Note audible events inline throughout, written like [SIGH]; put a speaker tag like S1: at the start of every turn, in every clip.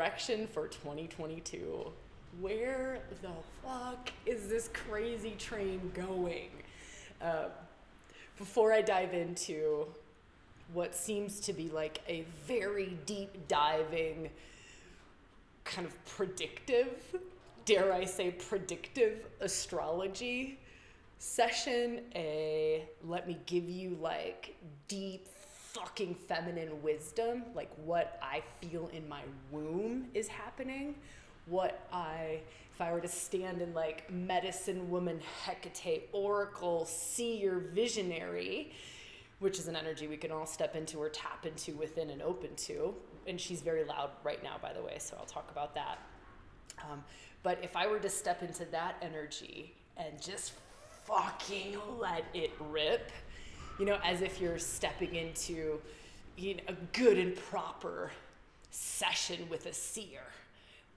S1: direction for 2022. Where the fuck is this crazy train going? Uh, before I dive into what seems to be like a very deep diving, kind of predictive, dare I say, predictive astrology session, a let me give you like deep fucking feminine wisdom, like what I feel in my womb is happening, what I if I were to stand in like medicine woman Hecate, oracle, seer, visionary, which is an energy we can all step into or tap into within and open to. And she's very loud right now, by the way, so I'll talk about that. Um, but if I were to step into that energy and just fucking let it rip, you know, as if you're stepping into you know, a good and proper session with a seer,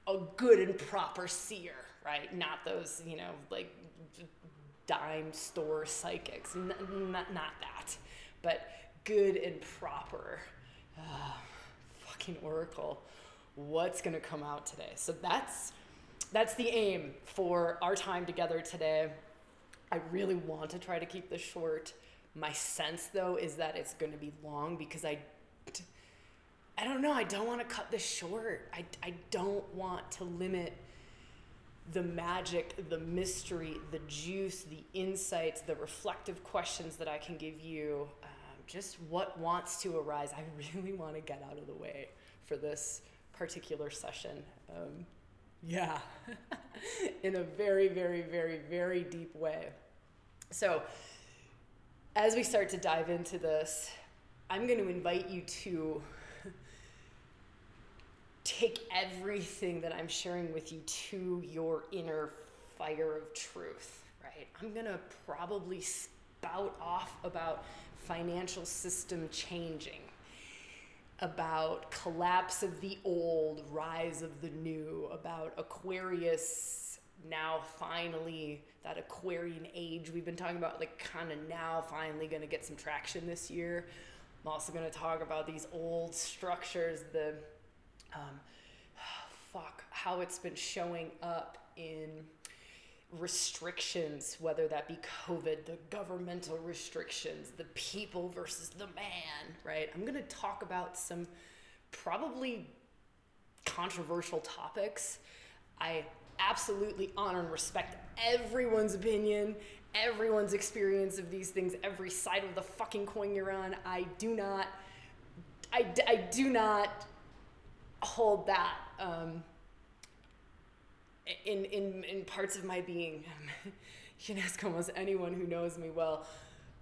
S1: a good and proper seer, right? Not those, you know, like dime store psychics, N- not, not that, but good and proper. Uh, fucking oracle. What's gonna come out today? So that's that's the aim for our time together today. I really want to try to keep this short. My sense though is that it's going to be long because I I don't know, I don't want to cut this short. I I don't want to limit the magic, the mystery, the juice, the insights, the reflective questions that I can give you, um, just what wants to arise. [LAUGHS] I really want to get out of the way for this particular session. Um, yeah, [LAUGHS] in a very, very, very, very deep way. So, as we start to dive into this, I'm going to invite you to [LAUGHS] take everything that I'm sharing with you to your inner fire of truth, right? I'm going to probably spout off about financial system changing, about collapse of the old, rise of the new, about Aquarius now finally that Aquarian age we've been talking about, like kind of now finally going to get some traction this year. I'm also going to talk about these old structures, the um, [SIGHS] fuck, how it's been showing up in restrictions, whether that be COVID, the governmental restrictions, the people versus the man, right? I'm going to talk about some probably controversial topics. I absolutely honor and respect everyone's opinion, everyone's experience of these things, every side of the fucking coin you're on. I do not, I, I do not hold that um, in, in, in parts of my being. [LAUGHS] you can ask almost anyone who knows me well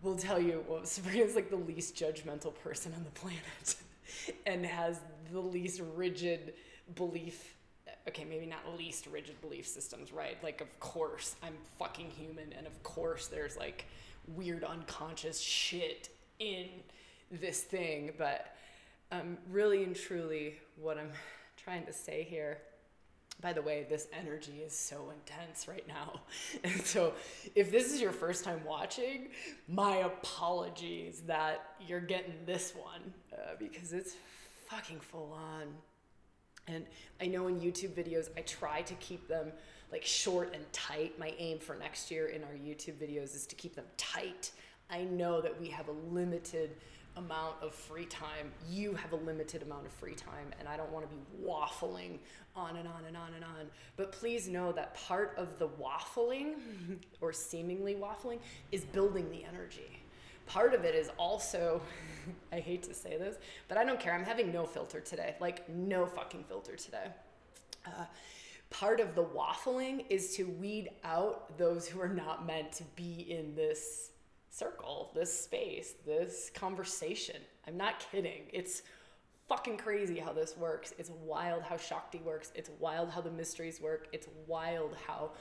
S1: will tell you, well, Sabrina's like the least judgmental person on the planet [LAUGHS] and has the least rigid belief okay, maybe not least rigid belief systems, right? Like, of course, I'm fucking human, and of course, there's like weird unconscious shit in this thing, but um, really and truly, what I'm [LAUGHS] trying to say here. By the way, this energy is so intense right now. [LAUGHS] And so, if this is your first time watching, my apologies that you're getting this one uh, because it's fucking full on. And I know in YouTube videos, I try to keep them like short and tight. My aim for next year in our YouTube videos is to keep them tight. I know that we have a limited amount of free time. You have a limited amount of free time, and I don't want to be waffling on and on and on and on. But please know that part of the waffling, [LAUGHS] or seemingly waffling, is building the energy part of it is also [LAUGHS] I hate to say this, but I don't care. I'm having no filter today. Like no fucking filter today. Uh, part of the waffling is to weed out those who are not meant to be in this circle, this space, this conversation. I'm not kidding. It's fucking crazy how this works. It's wild how Shakti works. It's wild how the mysteries work. It's wild how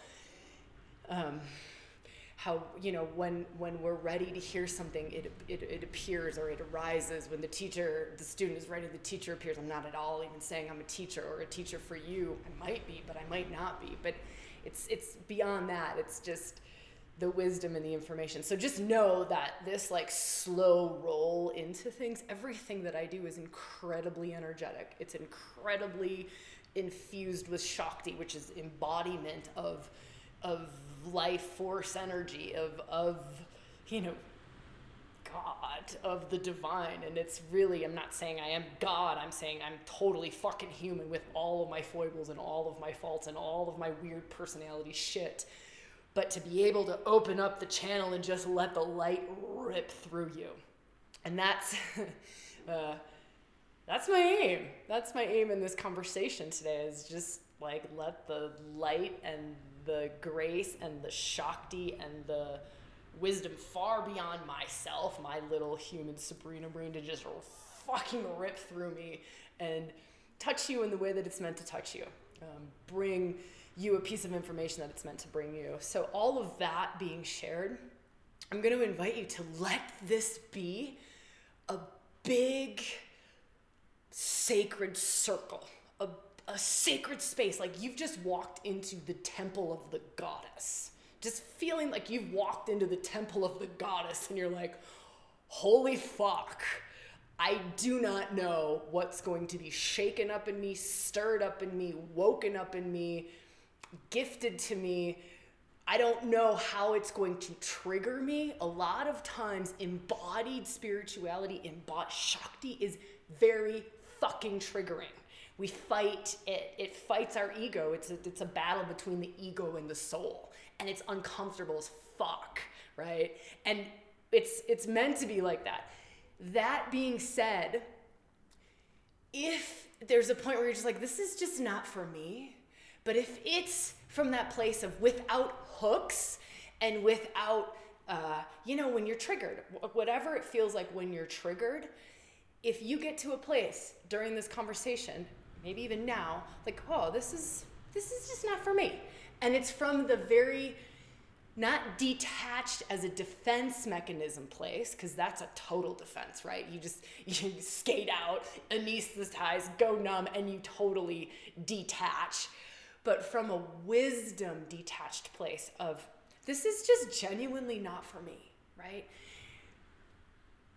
S1: um, how you know when when we're ready to hear something it, it it appears or it arises. When the teacher the student is ready the teacher appears. I'm not at all even saying i'm a teacher or a teacher for you. I might be but i might not be. But it's it's beyond that. It's just the wisdom and the information. So just know that this like slow roll into things everything that i do is incredibly energetic. It's incredibly infused with Shakti, which is embodiment of of life force energy, of of you know God, of the divine. And it's really, I'm not saying I am God, I'm saying I'm totally fucking human with all of my foibles and all of my faults and all of my weird personality shit. But to be able to open up the channel and just let the light rip through you. And that's. [LAUGHS] uh, that's my aim. That's my aim in this conversation today is just like let the light and the grace and the shakti and the wisdom far beyond myself, my little human Sabrina brain, to just fucking rip through me and touch you in the way that it's meant to touch you. Um, bring you a piece of information that it's meant to bring you. So, all of that being shared, I'm going to invite you to let this be a big sacred circle, a, a sacred space. Like you've just walked into the temple of the goddess just feeling like you've walked into the temple of the goddess and you're like, holy fuck. I do not know what's going to be shaken up in me, stirred up in me, woken up in me, gifted to me. I don't know how it's going to trigger me. A lot of times, embodied spirituality, embodied Shakti is very fucking triggering. We fight it, it fights our ego. It's a, it's a battle between the ego and the soul and it's uncomfortable as fuck, right? And it's it's meant to be like that. That being said, if there's a point where you're just like, this is just not for me, but if it's from that place of without hooks and without, uh, you know, when you're triggered, whatever it feels like when you're triggered, if you get to a place during this conversation, maybe even now, like, oh, this is this is just not for me. And it's from the very not detached as a defense mechanism place because that's a total defense right? You just [LAUGHS] you skate out anesthetize go numb and you totally detach. But from a wisdom detached place of this is just genuinely not for me right?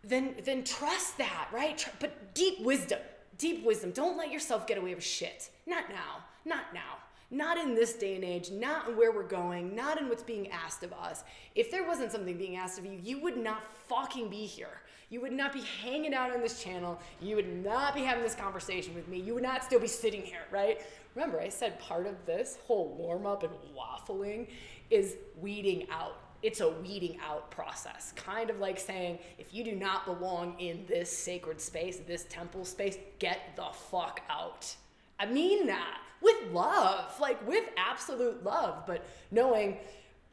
S1: Then then trust that right? But deep wisdom deep wisdom don't let yourself get away with shit not now not now not in this day and age, not in where we're going, not in what's being asked of us. If there wasn't something being asked of you, you would not fucking be here. You would not be hanging out on this channel. You would not be having this conversation with me. You would not still be sitting here, right? Remember, I said part of this whole warm up and waffling is weeding out. It's a weeding out process. Kind of like saying, if you do not belong in this sacred space, this temple space, get the fuck out. I mean that with love, like with absolute love, but knowing,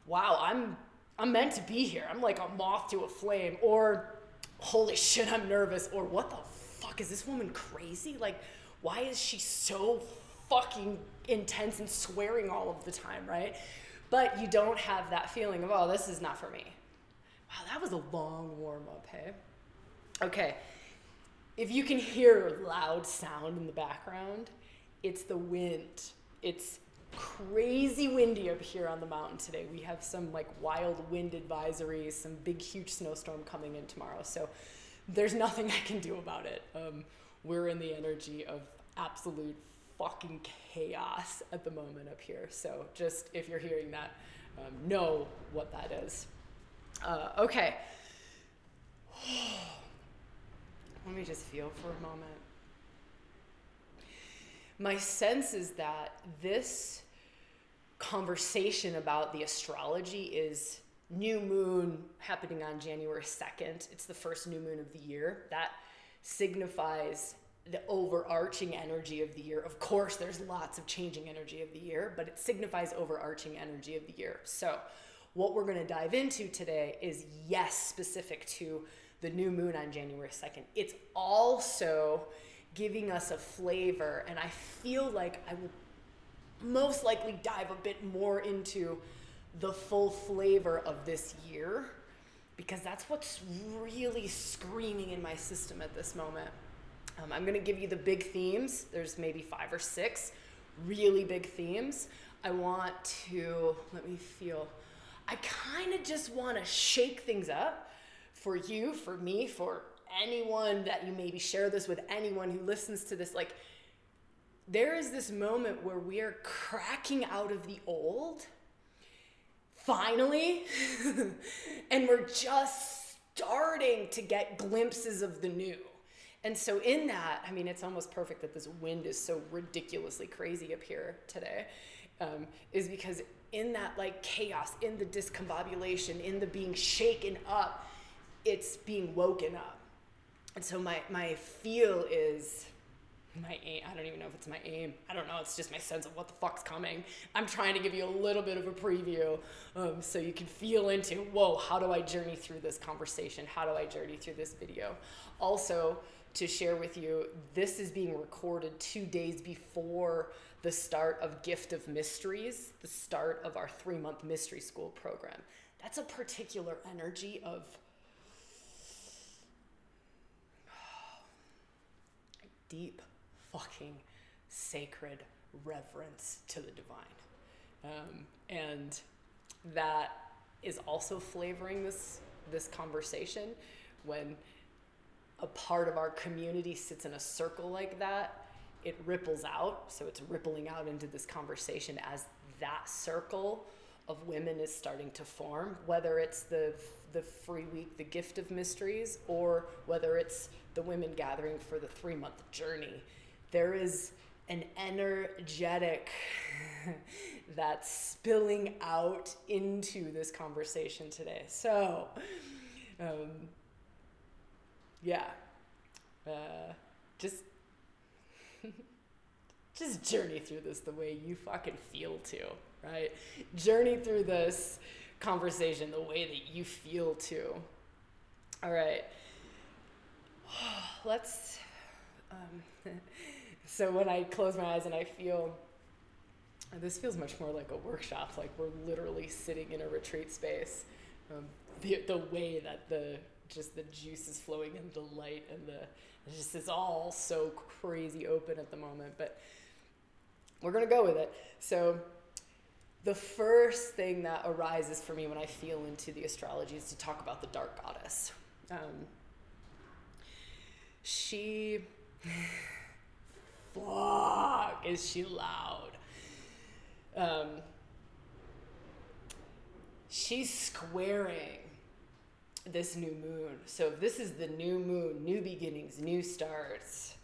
S1: wow, I'm I'm meant to be here. I'm like a moth to a flame, or holy shit, I'm nervous, or what the fuck is this woman crazy? Like, why is she so fucking intense and swearing all of the time, right? But you don't have that feeling of, oh, this is not for me. Wow, that was a long warm up, hey? Okay, if you can hear loud sound in the background, it's the wind. It's crazy windy up here on the mountain today. We have some like wild wind advisories, some big, huge snowstorm coming in tomorrow. So there's nothing I can do about it. Um, we're in the energy of absolute fucking chaos at the moment up here. So just if you're hearing that, um, know what that is. Uh, okay. [SIGHS] Let me just feel for a moment my sense is that this conversation about the astrology is new moon happening on January 2nd. It's the first new moon of the year. That signifies the overarching energy of the year. Of course, there's lots of changing energy of the year, but it signifies overarching energy of the year. So, what we're going to dive into today is yes, specific to the new moon on January 2nd. It's also giving us a flavor. And I feel like I will most likely dive a bit more into the full flavor of this year because that's what's really screaming in my system at this moment. Um, I'm going to give you the big themes. There's maybe five or six really big themes. I want to, let me feel, I kind of just want to shake things up for you, for me, for anyone that you maybe share this with anyone who listens to this like there is this moment where we are cracking out of the old, finally, [LAUGHS] and we're just starting to get glimpses of the new. And so, in that, I mean, it's almost perfect that this wind is so ridiculously crazy up here today, um, is because in that like chaos, in the discombobulation, in the being shaken up, it's being woken up. And so, my, my feel is my aim. I don't even know if it's my aim. I don't know. It's just my sense of what the fuck's coming. I'm trying to give you a little bit of a preview um, so you can feel into, whoa, how do I journey through this conversation? How do I journey through this video? Also, to share with you. This is being recorded two days before the start of Gift of Mysteries, the start of our three month mystery school program. That's a particular energy of deep fucking sacred reverence to the divine. Um, and that is also flavoring this this conversation when a part of our community sits in a circle like that, it ripples out. So it's rippling out into this conversation as that circle of women is starting to form, whether it's the the free week, the gift of mysteries, or whether it's the women gathering for the three month journey. There is an energetic [LAUGHS] that's spilling out into this conversation today. So, um, yeah, uh, just [LAUGHS] just journey through this the way you fucking feel to, right? Journey through this conversation the way that you feel to. All right. [SIGHS] Let's. Um, [LAUGHS] so when I close my eyes and I feel. This feels much more like a workshop, like we're literally sitting in a retreat space. Um, the, the way that the just the juice is flowing and the light and the it's just it's all so crazy open at the moment but we're gonna go with it. So the first thing that arises for me when i feel into the astrology is to talk about the dark goddess. Um, she [SIGHS] fuck is she loud. Um, she's squaring this new moon. So this is the new moon, new beginnings, new starts.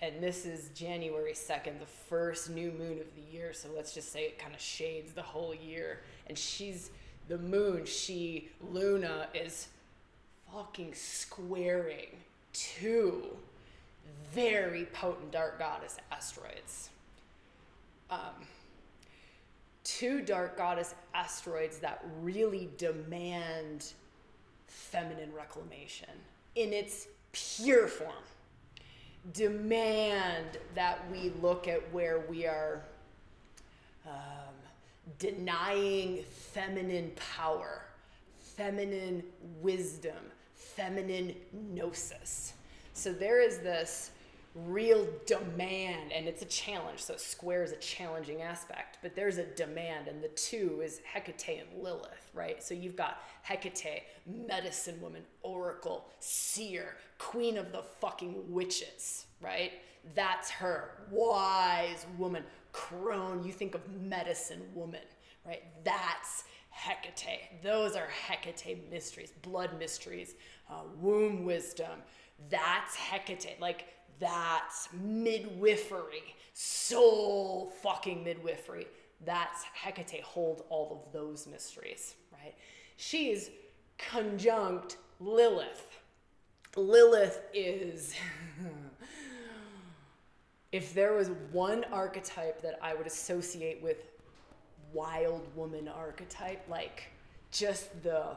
S1: And this is January 2nd, the first new moon of the year. So let's just say it kind of shades the whole year. And she's the moon, she, Luna, is fucking squaring two very potent dark goddess asteroids. Um, two dark goddess asteroids that really demand feminine reclamation in its pure form. Demand that we look at where we are um, denying feminine power, feminine wisdom, feminine gnosis. So there is this real demand and it's a challenge so square is a challenging aspect but there's a demand and the two is hecate and lilith right? So you've got hecate medicine woman oracle seer queen of the fucking witches right? That's her. Wise woman crone you think of medicine woman right? That's hecate. Those are hecate mysteries blood mysteries uh, womb wisdom. That's hecate. Like that's midwifery, soul fucking midwifery. That's Hecate hold all of those mysteries, right? She's conjunct Lilith. Lilith is, [LAUGHS] if there was one archetype that I would associate with wild woman archetype, like just the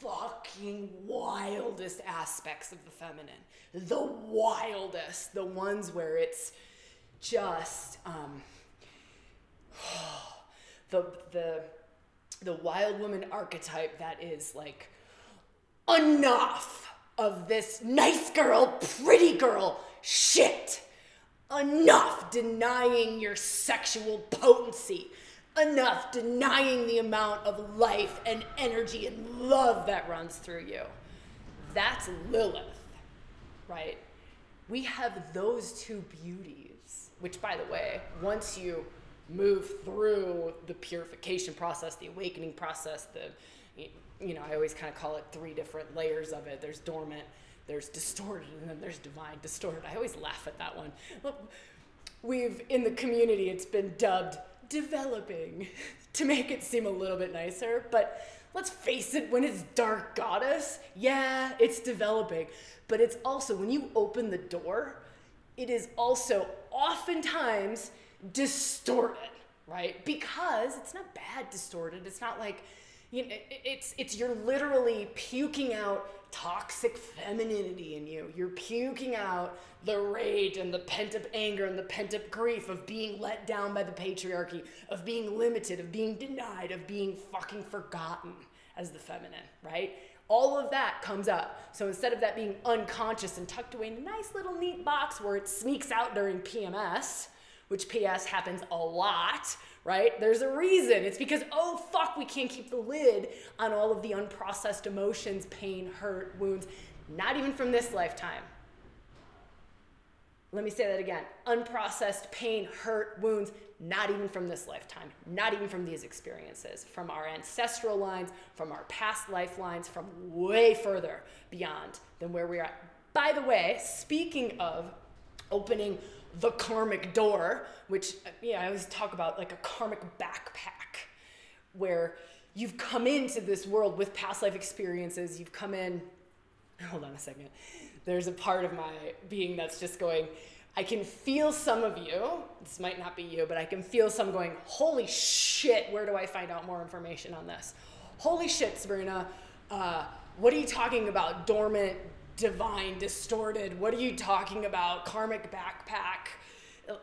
S1: fucking wildest aspects of the feminine. The wildest, the ones where it's just um, [SIGHS] the the the wild woman archetype that is like enough of this nice girl, pretty girl shit. Enough denying your sexual potency enough denying the amount of life and energy and love that runs through you. That's Lilith, right? We have those two beauties which by the way, once you move through the purification process, the awakening process, the you know, I always kind of call it three different layers of it. There's dormant, there's distorted, and then there's divine distorted. I always laugh at that one. We've in the community it's been dubbed developing [LAUGHS] to make it seem a little bit nicer, but let's face it, when it's dark goddess, yeah, it's developing. But it's also when you open the door, it is also oftentimes distorted, right? Because it's not bad distorted. It's not like you know, it's it's you're literally puking out toxic femininity in you. You're puking out the rage and the pent up anger and the pent up grief of being let down by the patriarchy, of being limited, of being denied, of being fucking forgotten as the feminine, right? All of that comes up. So instead of that being unconscious and tucked away in a nice little neat box where it sneaks out during PMS, which PS happens a lot, right? There's a reason. It's because, oh, fuck, we can't keep the lid on all of the unprocessed emotions, pain, hurt, wounds, not even from this lifetime. Let me say that again. Unprocessed pain, hurt, wounds, not even from this lifetime, not even from these experiences, from our ancestral lines, from our past lifelines, from way further beyond than where we're at. By the way, speaking of opening the karmic door, which yeah, I always talk about like a karmic backpack, where you've come into this world with past life experiences. You've come in. [LAUGHS] Hold on a second. There's a part of my being that's just going. I can feel some of you. This might not be you, but I can feel some going. Holy shit! Where do I find out more information on this? Holy shit, Sabrina. Uh, what are you talking about? Dormant divine, distorted. What are you talking about? Karmic backpack.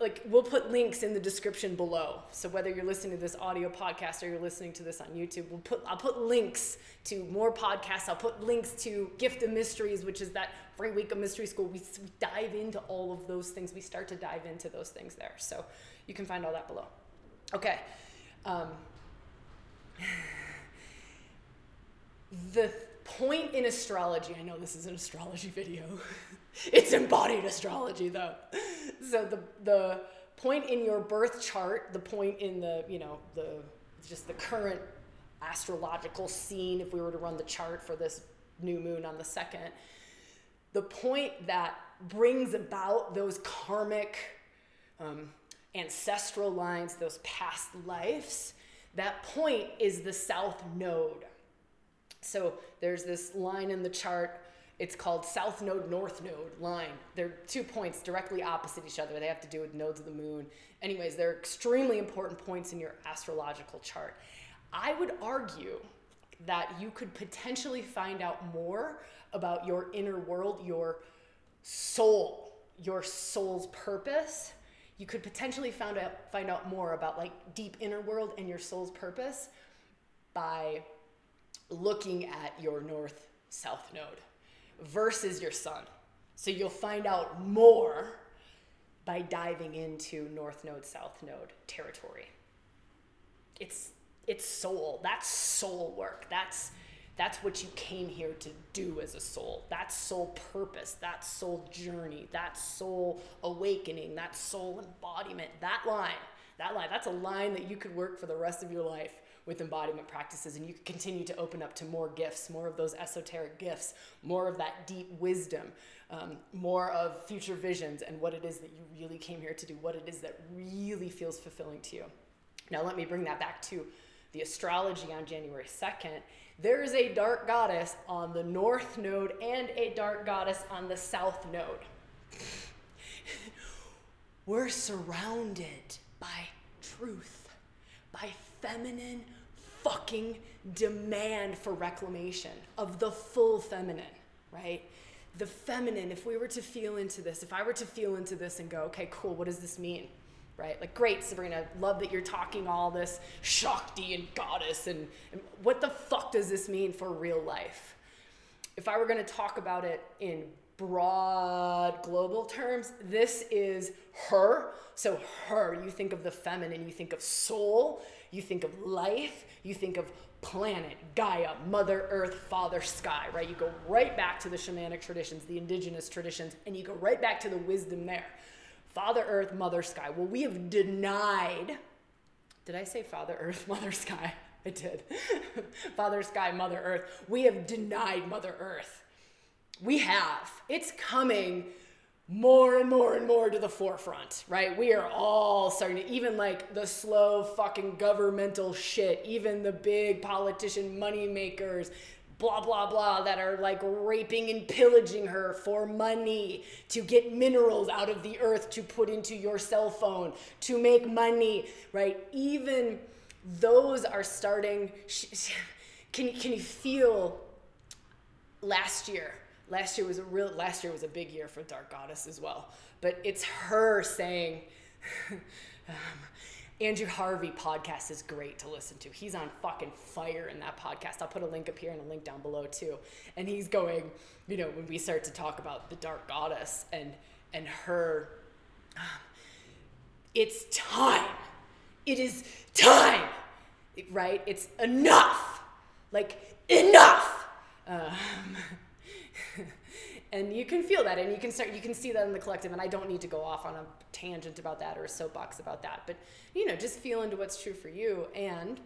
S1: Like, we'll put links in the description below. So whether you're listening to this audio podcast or you're listening to this on YouTube, we'll put I'll put links to more podcasts. I'll put links to Gift of Mysteries, which is that free week of mystery school. We, dive into all of those things. We start to dive into those things there. So you can find all that below. Okay. Um, [SIGHS] the point in astrology, I know this is an astrology [LAUGHS] video. it's embodied astrology though. So the the point in your birth chart, the point in the, you know, the just the current astrological scene if we were to run the chart for this new moon on the second, the point that brings about those karmic um, ancestral lines, those past lives, that point is the south node. So there's this line in the chart. It's called South Node, North Node line. They're two points directly opposite each other. They have to do with nodes of the moon. Anyways, they're extremely important points in your astrological chart. I would argue that you could potentially find out more about your inner world, your soul, your soul's purpose. You could potentially find out find out more about like deep inner world and your soul's purpose by looking at your north south node versus your sun. So you'll find out more by diving into north node south node territory. It's it's soul. That's soul work. That's that's what you came here to do as a soul. That's soul purpose. That's soul journey. That's soul awakening. That's soul embodiment. That line, that line, that's a line that you could work for the rest of your life with embodiment practices and you can continue to open up to more gifts more of those esoteric gifts more of that deep wisdom um, more of future visions and what it is that you really came here to do what it is that really feels fulfilling to you. Now let me bring that back to the astrology on january 2nd there is a dark goddess on the north node and a dark goddess on the south node. [LAUGHS] We're surrounded by truth by feminine fucking demand for reclamation of the full feminine, right? The feminine, if we were to feel into this, if I were to feel into this and go, okay, cool, what does this mean? Right? Like, great, Sabrina, love that you're talking all this Shakti and goddess, and, and what the fuck does this mean for real life? If I were gonna talk about it in broad global terms, this is her. So, her, you think of the feminine, you think of soul, you think of life, you think of planet, Gaia, Mother Earth, Father Sky, right? You go right back to the shamanic traditions, the indigenous traditions, and you go right back to the wisdom there. Father Earth, Mother Sky. Well, we have denied. Did I say Father Earth, [LAUGHS] Mother Sky? I did. [LAUGHS] Father Sky, Mother Earth. We have denied Mother Earth. We have. It's coming more and more and more to the forefront, right? We are all starting to, even like the slow fucking governmental shit, even the big politician money makers, blah, blah, blah, that are like raping and pillaging her for money to get minerals out of the earth to put into your cell phone, to make money, right? Even those are starting. Can, can you feel last year? Last year was a real last year was a big year for dark goddess as well. But it's her saying [SIGHS] um, andrew harvey podcast is great to listen to. He's on fucking fire in that podcast. I'll put a link up here and a link down below too. And he's going you know when we start to talk about the dark goddess and and her um, it's time. It is time right? It's enough. Like enough. Um, [LAUGHS] [LAUGHS] and you can feel that and you can start you can see that in the collective and i don't need to go off on a tangent about that or a soapbox about that but you know just feel into what's true for you and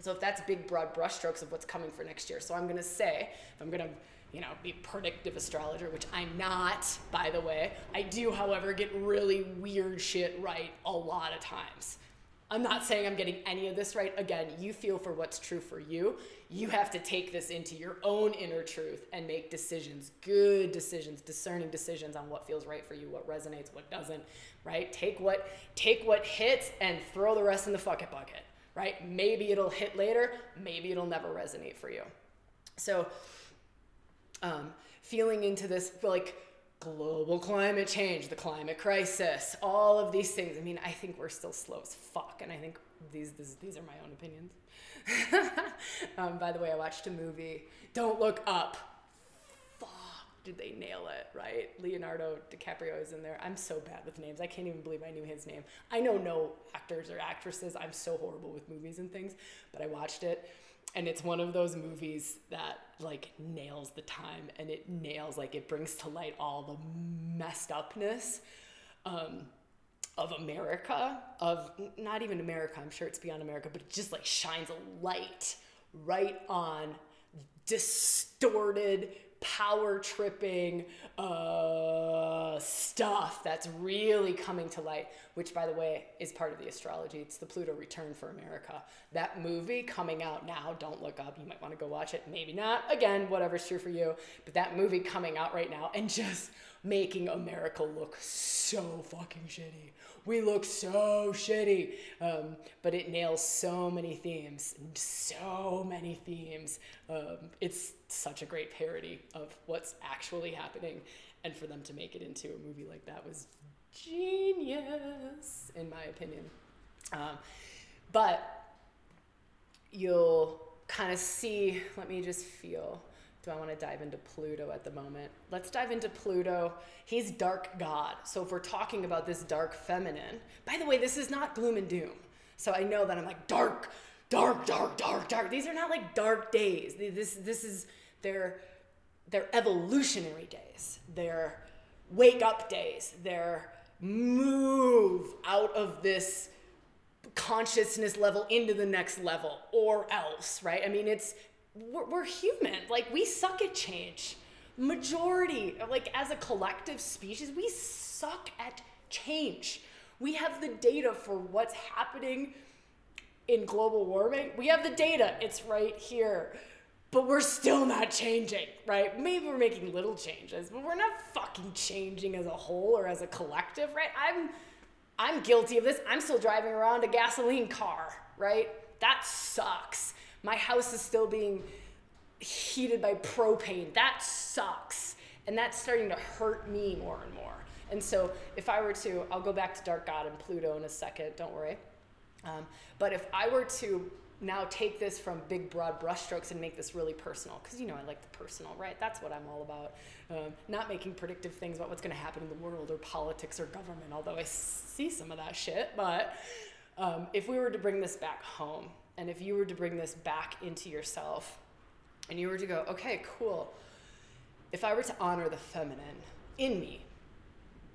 S1: so if that's big broad brushstrokes of what's coming for next year so i'm going to say if i'm going to you know be predictive astrologer which i'm not by the way i do however get really weird shit right a lot of times I'm not saying I'm getting any of this right. Again, you feel for what's true for you. You have to take this into your own inner truth and make decisions, good decisions, discerning decisions on what feels right for you, what resonates, what doesn't, right? Take what take what hits and throw the rest in the fucking bucket, right? Maybe it'll hit later, maybe it'll never resonate for you. So um, feeling into this like global climate change, the climate crisis, all of these things. I mean, I think we're still slow as fuck, and I think these these, these are my own opinions. [LAUGHS] um, by the way, I watched a movie. Don't look up. Fuck, did they nail it? Right? Leonardo DiCaprio is in there. I'm so bad with names. I can't even believe I knew his name. I know no actors or actresses. I'm so horrible with movies and things, but I watched it and it's one of those movies that like nails the time and it nails like it brings to light all the messed upness um, of America of not even America I'm sure it's beyond America but it just like shines a light right on distorted power tripping uh, stuff that's really coming to light, which, by the way, is part of the astrology. It's the Pluto return for America. That movie coming out now, don't look up. You might want to go watch it. Maybe not. Again, whatever's true for you. But that movie coming out right now and just making America look so fucking shitty. We look so shitty. Um, but it nails so many themes, so many themes. Um, it's such a great parody of what's actually happening. And for them to make it into a movie like that was genius, in my opinion. Um, but you'll kind of see, let me just feel do I want to dive into Pluto at the moment? Let's dive into Pluto. He's dark god. So if we're talking about this dark feminine, by the way, this is not gloom and doom. So I know that I'm like dark, dark, dark, dark, dark. These are not like dark days. This this is their their evolutionary days. Their wake up days. Their move out of this consciousness level into the next level or else, right? I mean, it's we're, we're human. Like we suck at change. Majority, like as a collective species, we suck at change. We have the data for what's happening in global warming. We have the data. It's right here. But we're still not changing, right? Maybe we're making little changes, but we're not fucking changing as a whole or as a collective, right? I'm I'm guilty of this. I'm still driving around a gasoline car, right? That sucks. My house is still being heated by propane. That sucks. And that's starting to hurt me more and more. And so, if I were to, I'll go back to Dark God and Pluto in a second, don't worry. Um, but if I were to now take this from big, broad brushstrokes and make this really personal, because you know I like the personal, right? That's what I'm all about. Um, not making predictive things about what's going to happen in the world or politics or government, although I see some of that shit. But um, if we were to bring this back home, and if you were to bring this back into yourself and you were to go, okay, cool. If I were to honor the feminine in me,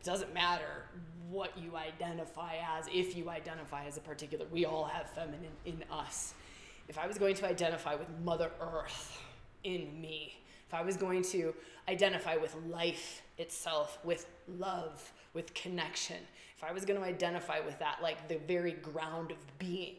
S1: doesn't matter what you identify as, if you identify as a particular, we all have feminine in us. If I was going to identify with Mother Earth in me, if I was going to identify with life itself, with love, with connection, if I was going to identify with that, like the very ground of being,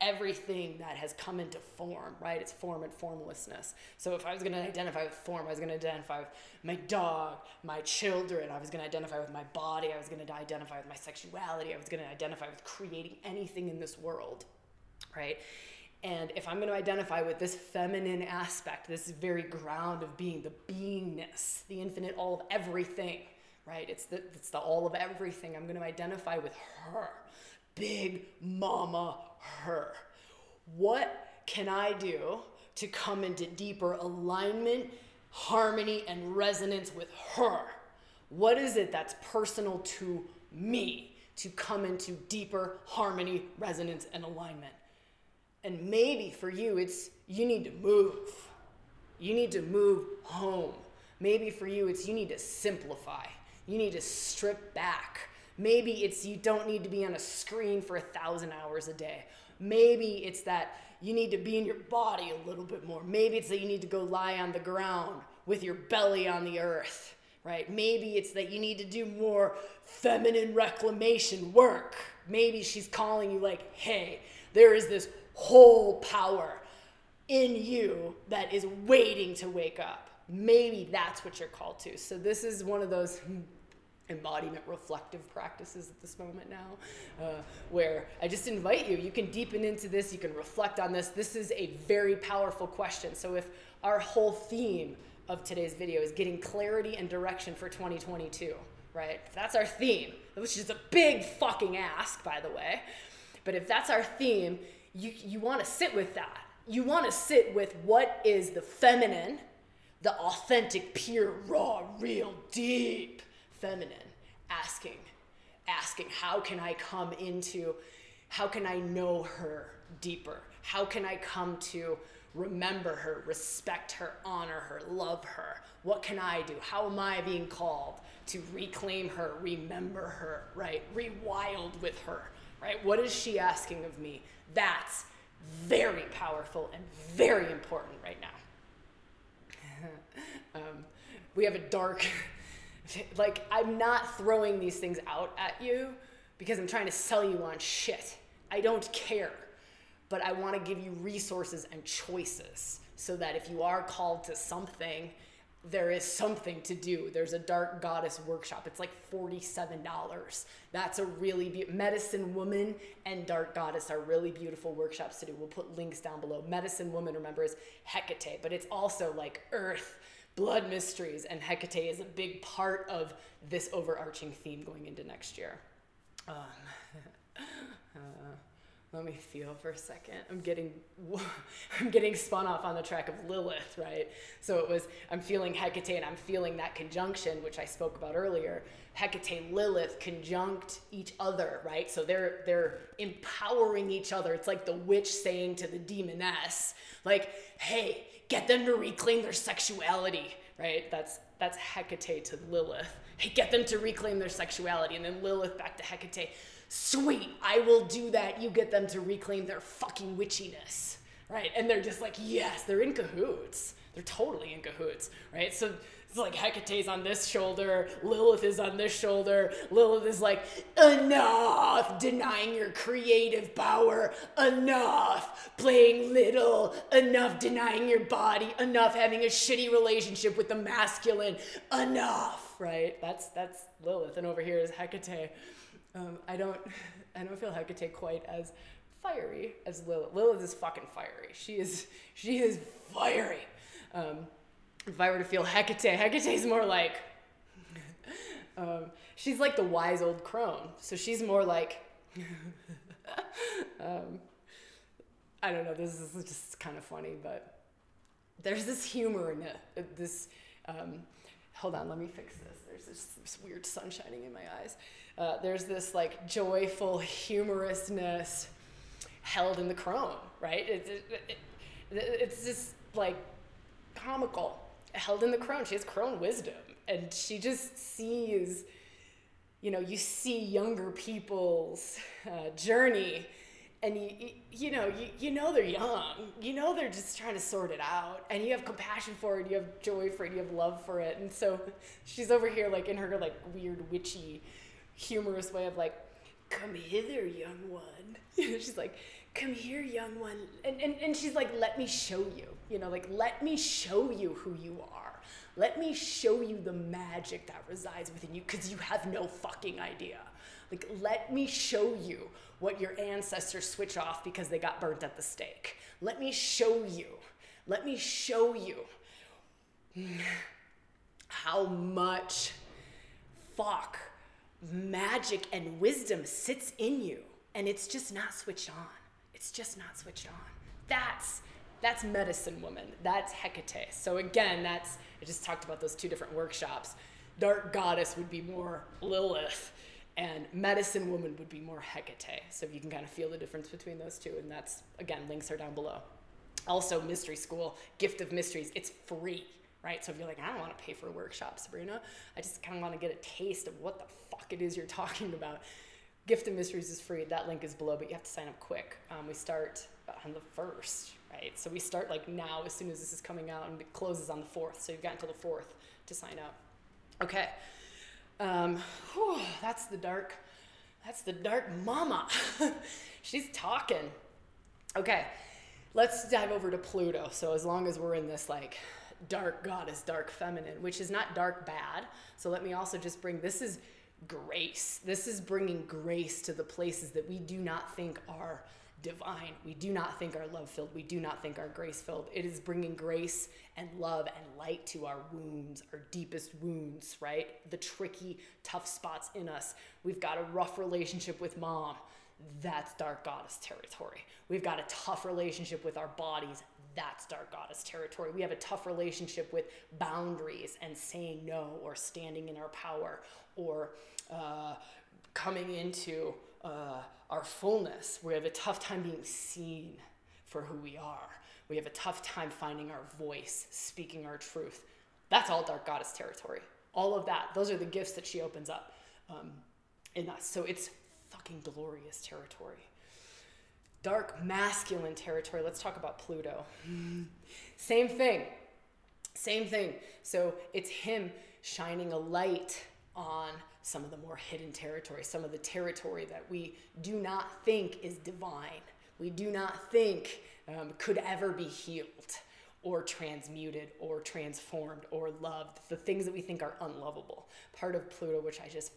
S1: everything that has come into form, right? It's form and formlessness. So if I was going to identify with form, I was going to identify with my dog, my children, I was going to identify with my body, I was going to identify with my sexuality, I was going to identify with creating anything in this world, right? And if I'm going to identify with this feminine aspect, this very ground of being, the beingness, the infinite all of everything, right? It's the, it's the all of everything. I'm going to identify with her, big mama her. What can I do to come into deeper alignment, harmony, and resonance with her? What is it that's personal to me to come into deeper harmony, resonance, and alignment? And maybe for you, it's you need to move. You need to move home. Maybe for you, it's you need to simplify. You need to strip back. Maybe it's you don't need to be on a screen for a thousand hours a day. Maybe it's that you need to be in your body a little bit more. Maybe it's that you need to go lie on the ground with your belly on the earth, right? Maybe it's that you need to do more feminine reclamation work. Maybe she's calling you, like, hey, there is this whole power in you that is waiting to wake up. Maybe that's what you're called to. So, this is one of those embodiment reflective practices at this moment now, uh, where I just invite you. You can deepen into this, you can reflect on this. This is a very powerful question. So, if our whole theme of today's video is getting clarity and direction for 2022, right? That's our theme, which is a big fucking ask, by the way. But if that's our theme, you, you want to sit with that. You want to sit with what is the feminine, the authentic, pure, raw, real, deep feminine, asking, asking, how can I come into, how can I know her deeper? How can I come to remember her, respect her, honor her, love her? What can I do? How am I being called to reclaim her, remember her, right? Rewild with her, right? What is she asking of me? That's very powerful and very important right now. [LAUGHS] um, we have a dark, [LAUGHS] like, I'm not throwing these things out at you because I'm trying to sell you on shit. I don't care. But I want to give you resources and choices so that if you are called to something, there is something to do. There's a dark goddess workshop. It's like $47. That's a really be- medicine woman and dark goddess are really beautiful workshops to do. We'll put links down below. Medicine woman, remember, is Hecate, but it's also like earth, blood mysteries, and Hecate is a big part of this overarching theme going into next year. Um, [LAUGHS] uh, let me feel for a second. I'm getting [LAUGHS] I'm getting spun off on the track of Lilith, right? So it was I'm feeling Hecate and I'm feeling that conjunction which I spoke about earlier. Hecate Lilith conjunct each other, right? So they're they're empowering each other. It's like the witch saying to the demoness, like, "Hey, get them to reclaim their sexuality." Right? That's that's Hecate to Lilith. Hey, get them to reclaim their sexuality and then Lilith back to Hecate sweet, I will do that. You get them to reclaim their fucking witchiness, right? And they're just like, yes, they're in cahoots. They're totally in cahoots, right? So it's like Hecate's on this shoulder, Lilith is on this shoulder. Lilith is like, enough denying your creative power, enough playing little, enough denying your body, enough having a shitty relationship with the masculine, enough, right? That's that's Lilith, and over here is Hecate. Um, I don't, [LAUGHS] I don't feel Hecate quite as fiery as Lilith. Lilith is fucking fiery. She is, she is fiery. Um, if I were to feel Hecate, Hecate's more like, [LAUGHS] um, she's like the wise old crone. So she's more like, [LAUGHS] um, I don't know. This is just kind of funny, but there's this humor in it. This, um, hold on, let me fix this. There's this, this weird sun shining in my eyes. Uh, there's this like joyful humorousness held in the crone, right? It, it, it, it's just like comical held in the crone. She has crone wisdom, and she just sees you know, you see younger people's uh, journey. And you, you, you know you, you know they're young. You know they're just trying to sort it out. And you have compassion for it. You have joy for it. You have love for it. And so she's over here like in her like weird witchy humorous way of like come hither young one. [LAUGHS] She's like come here young one and, and, and she's like let me show you you know like let me show you who you are let me show you the magic that resides within you because you have no fucking idea like, let me show you what your ancestors switch off because they got burnt at the stake. Let me show you. Let me show you how much fuck magic and wisdom sits in you and it's just not switched on. It's just not switched on. That's that's medicine woman. That's Hecate. So again, that's I just talked about those two different workshops. Dark goddess would be more Lilith and medicine woman would be more Hecate. So if you can kind of feel the difference between those two, and that's again, links are down below. Also, mystery school, gift of mysteries, it's free, right? So if you're like, I don't want to pay for a workshop, Sabrina, I just kind of want to get a taste of what the fuck it is you're talking about. Gift of Mysteries is free. That link is below, but you have to sign up quick. Um, we start on the first, right? So we start like now, as soon as this is coming out, and it closes on the fourth. So you've got until the fourth to sign up. Okay. Um, whew, that's the dark, that's the dark mama. [LAUGHS] She's talking. Okay, let's dive over to Pluto. So as long as we're in this like dark goddess, dark feminine, which is not dark bad. So let me also just bring this is grace. This is bringing grace to the places that we do not think are divine. We do not think are love filled. We do not think are grace filled. It is bringing grace and love and light to our wounds, our deepest wounds, right? The tricky, tough spots in us. We've got a rough relationship with mom. That's dark goddess territory. We've got a tough relationship with our bodies. That's dark goddess territory. We have a tough relationship with boundaries and saying no or standing in our power or uh, coming into uh, our fullness. We have a tough time being seen for who we are. We have a tough time finding our voice, speaking our truth. That's all Dark Goddess territory. All of that, those are the gifts that she opens up um, in us. So it's fucking glorious territory. Dark masculine territory. Let's talk about Pluto. Same thing. Same thing. So it's him shining a light on some of the more hidden territory, some of the territory that we do not think is divine, we do not think um, could ever be healed or transmuted or transformed or loved, the things that we think are unlovable. Part of Pluto, which I just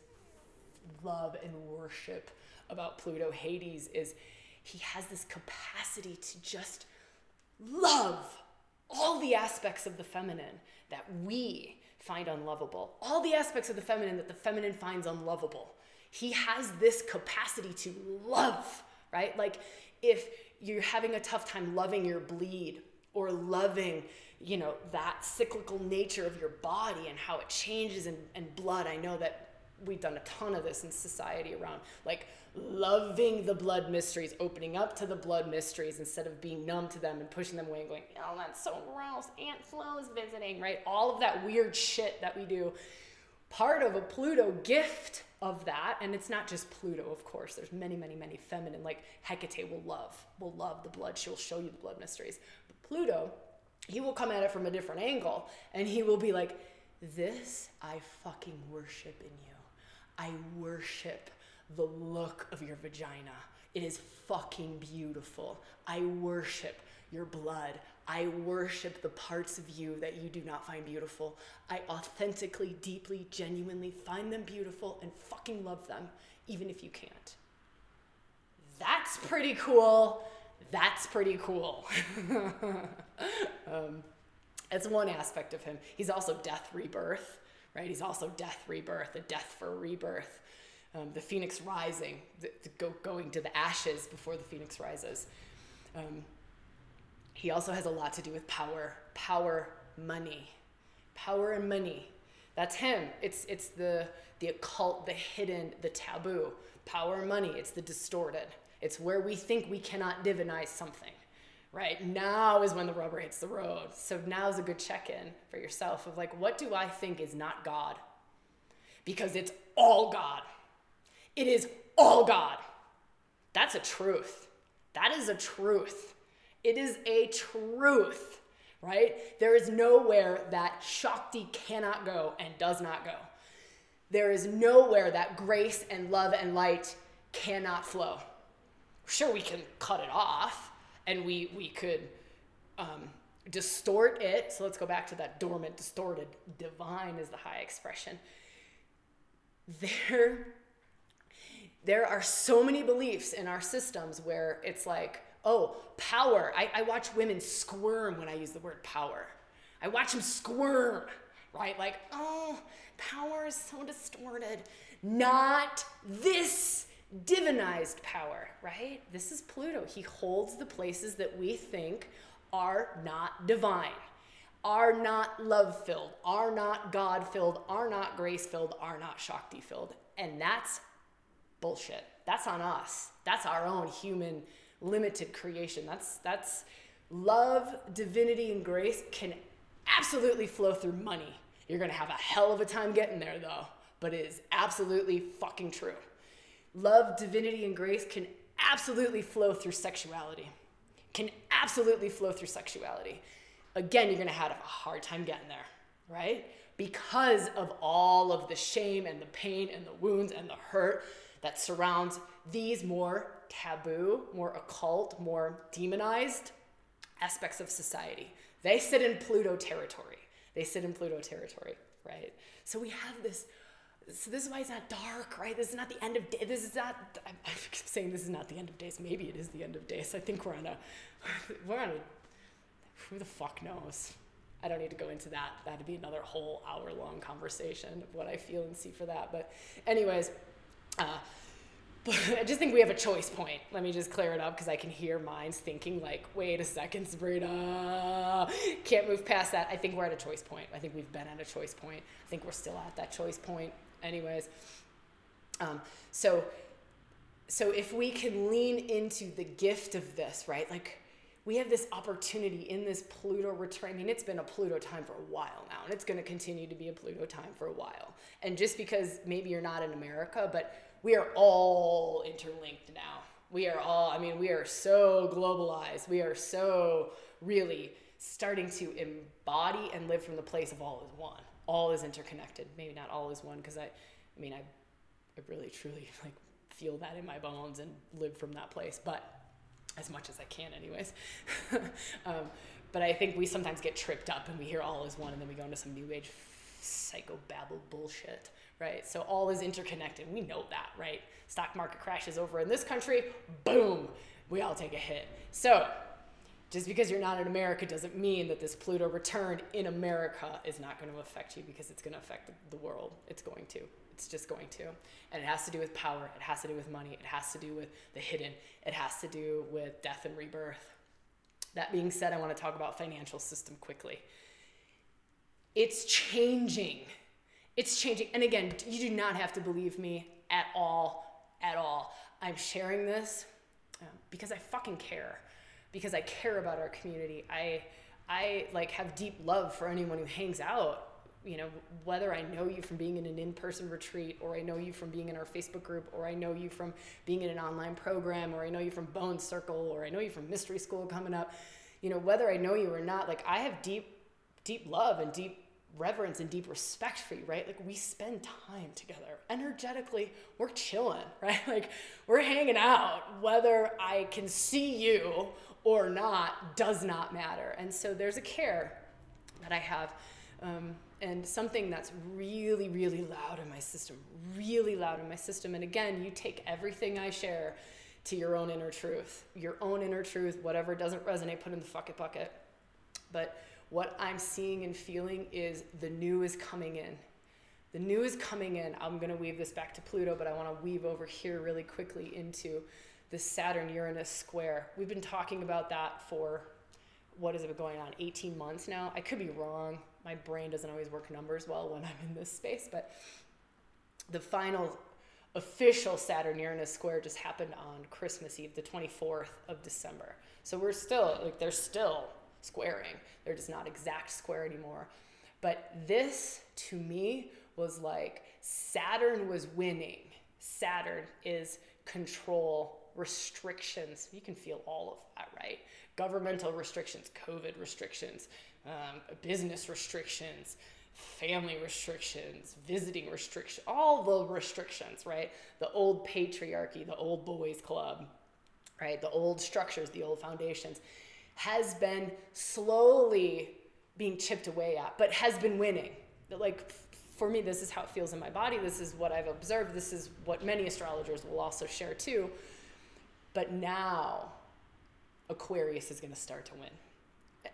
S1: love and worship about Pluto, Hades, is he has this capacity to just love all the aspects of the feminine that we find unlovable, all the aspects of the feminine that the feminine finds unlovable. He has this capacity to love, right? Like if you're having a tough time loving your bleed or loving, you know, that cyclical nature of your body and how it changes and, in blood. I know that we've done a ton of this in society around like loving the blood mysteries, opening up to the blood mysteries instead of being numb to them and pushing them away and going, oh, that's so gross. Aunt Flo is visiting, right? All of that weird shit that we do. Part of a Pluto gift of that, and it's not just Pluto, of course. There's many, many, many feminine, like Hecate will love, will love the blood. She'll show you the blood mysteries. But Pluto, he will come at it from a different angle, and he will be like, this I fucking worship in you. I worship the look of your vagina. It is fucking beautiful. I worship your blood. I worship the parts of you that you do not find beautiful. I authentically, deeply, genuinely find them beautiful and fucking love them, even if you can't. That's pretty cool. That's pretty cool. [LAUGHS] um, that's one aspect of him. He's also death rebirth, right? He's also death rebirth, a death for rebirth um, the phoenix rising, the, the go, going to the ashes before the phoenix rises. Um, he also has a lot to do with power, power, money, power and money. That's him. It's it's the the occult, the hidden, the taboo. Power and money. It's the distorted. It's where we think we cannot divinize something. Right now is when the rubber hits the road. So now is a good check in for yourself of like, what do I think is not God? because it's all God. It is all God. That's a truth. That is a truth. It is a truth, right? There is nowhere that Shakti cannot go and does not go. There is nowhere that grace and love and light cannot flow. Sure, we can cut it off and we, we could um, distort it. So let's go back to that dormant, distorted. Divine is the high expression. There, there are so many beliefs in our systems where it's like, oh, power. I, I watch women squirm when I use the word power. I watch them squirm, right? Like, oh, power is so distorted. Not this divinized power, right? This is Pluto. He holds the places that we think are not divine, are not love filled, are not God filled, are not grace filled, are not Shakti filled. And that's bullshit. That's on us. That's our own human limited creation. That's that's love, divinity, and grace can absolutely flow through money. You're gonna have a hell of a time getting there though, but it is absolutely fucking true. Love, divinity, and grace can absolutely flow through sexuality. Can absolutely flow through sexuality. Again, you're gonna have a hard time getting there, right? Because of all of the shame and the pain and the wounds and the hurt that surrounds these more taboo, more occult, more demonized aspects of society. They sit in Pluto territory. They sit in Pluto territory, right? So we have this. So this is why it's not dark, right? This is not the end of day. This is not. I keep [LAUGHS] saying this is not the end of days. Maybe it is the end of days. I think we're on a. [LAUGHS] We're on a. Who the fuck knows? I don't need to go into that. That'd be another whole hour long conversation of what I feel and see for that. But, anyways, uh, [LAUGHS] I just think we have a choice point. Let me just clear it up because I can hear minds thinking like, wait a second, Sabrina, can't move past that. I think we're at a choice point. I think we've been at a choice point. I think we're still at that choice point. Anyways, um, so so if we can lean into the gift of this, right? Like we have this opportunity in this Pluto return. I mean, it's been a Pluto time for a while now, and it's going to continue to be a Pluto time for a while. And just because maybe you're not in America, but we are all interlinked now. We are all, I mean, we are so globalized. We are so really starting to embody and live from the place of all is one. All is interconnected. Maybe not all is one, because I, I mean, I, I really truly [LAUGHS] like feel that in my bones and live from that place, but as much as I can, anyways. [LAUGHS] um, but I think we sometimes get tripped up and we hear all is one, and then we go into some new age psychobabble bullshit right? So all is interconnected. We know that, right? Stock market crashes over in this country, boom, we all take a hit. So just because you're not in America doesn't mean that this Pluto return in America is not going to affect you because it's going to affect the world. It's going to. It's just going to. And it has to do with power. It has to do with money. It has to do with the hidden. It has to do with death and rebirth. That being said, I want to talk about financial system quickly. It's changing it's changing. And again, you do not have to believe me at all, at all. I'm sharing this um, because I fucking care, because I care about our community. I, I like have deep love for anyone who hangs out. You know, whether I know you from being in an in-person retreat, or I know you from being in our Facebook group, or I know you from being in an online program, or I know you from Bone Circle, or I know you from Mystery School coming up. You know, whether I know you or not, like I have deep, deep love and deep reverence and deep respect for you, right? Like we spend time together. Energetically, we're chilling, [LAUGHS] right? Like we're hanging out. Whether I can see you or not does not matter. And so there's a care that I have. Um, and something that's really, really loud in my system, really loud in my system. And again, you take everything I share to your own inner truth. Your own inner truth, whatever doesn't resonate, put in the fuck it bucket. But what I'm seeing and feeling is the new is coming in. The new is coming in. I'm going to weave this back to Pluto, but I want to weave over here really quickly into the Saturn Uranus square. We've been talking about that for what is it been going on 18 months now i could be wrong my brain doesn't always work numbers well when i'm in this space but the final official saturn uranus square just happened on christmas eve the 24th of december so we're still like they're still squaring. They're just not exact square anymore. But this, to me, was like Saturn was winning. Saturn is control, restrictions. You can feel all of that, right? Governmental restrictions, COVID restrictions, um, business restrictions, family restrictions, visiting restrictions, all the restrictions, right? The old patriarchy, the old boys club, right? The old structures, the old foundations has been slowly being chipped away at, but has been winning. Like for me, this is how it feels in my body. This is what I've observed. This is what many astrologers will also share too. But now, Aquarius is going to start to win.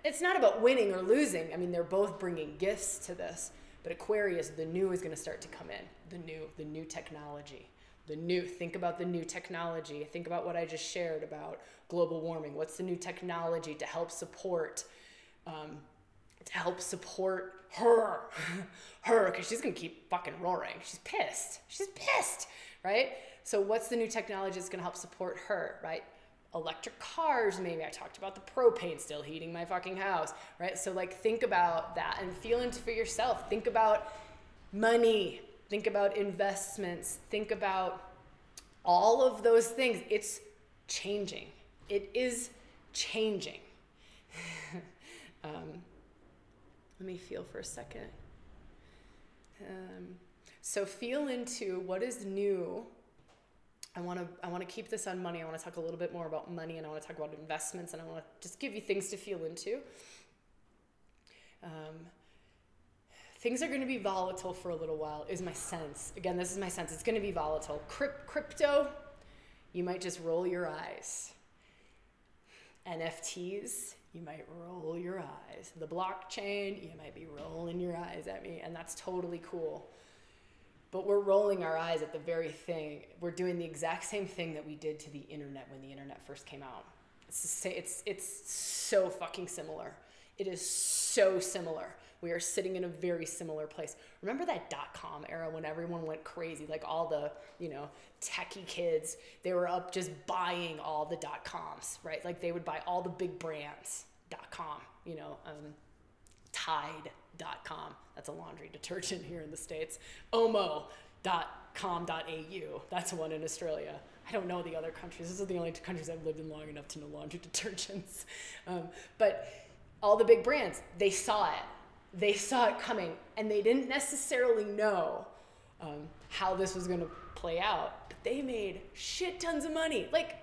S1: It's not about winning or losing. I mean, they're both bringing gifts to this. But Aquarius, the new is going to start to come in. The new, the new technology. The new, think about the new technology. Think about what I just shared about global warming. What's the new technology to help support um, to help support her, [LAUGHS] her, because she's gonna keep fucking roaring. She's pissed. She's pissed, right? So what's the new technology that's gonna help support her, right? Electric cars, maybe. I talked about the propane still heating my fucking house, right? So like think about that and feel into for yourself. Think about money. Think about investments. Think about all of those things. It's changing. It is changing. [LAUGHS] um, let me feel for a second. Um, so feel into what is new. I want to I want to keep this on money. I want to talk a little bit more about money, and I want to talk about investments, and I want to just give you things to feel into. Um, things are going to be volatile for a little while. Is my sense. Again, this is my sense. It's going to be volatile. Crypt, crypto, you might just roll your eyes. NFTs, you might roll your eyes. The blockchain, you might be rolling your eyes at me, and that's totally cool. But we're rolling our eyes at the very thing. We're doing the exact same thing that we did to the internet when the internet first came out. It's, it's, it's so fucking similar. It is so similar. We are sitting in a very similar place. Remember that dot com era when everyone went crazy? Like all the, you know, techie kids, they were up just buying all the dot coms, right? Like they would buy all the big brands, dot com, you know, um, Tide.com. That's a laundry detergent here in the States. Omo.com.au. That's one in Australia. I don't know the other countries. This is the only two countries I've lived in long enough to know laundry [LAUGHS] detergents. Um, but all the big brands, they saw it. They saw it coming, and they didn't necessarily know um, how this was going to play out. But they made shit tons of money. Like,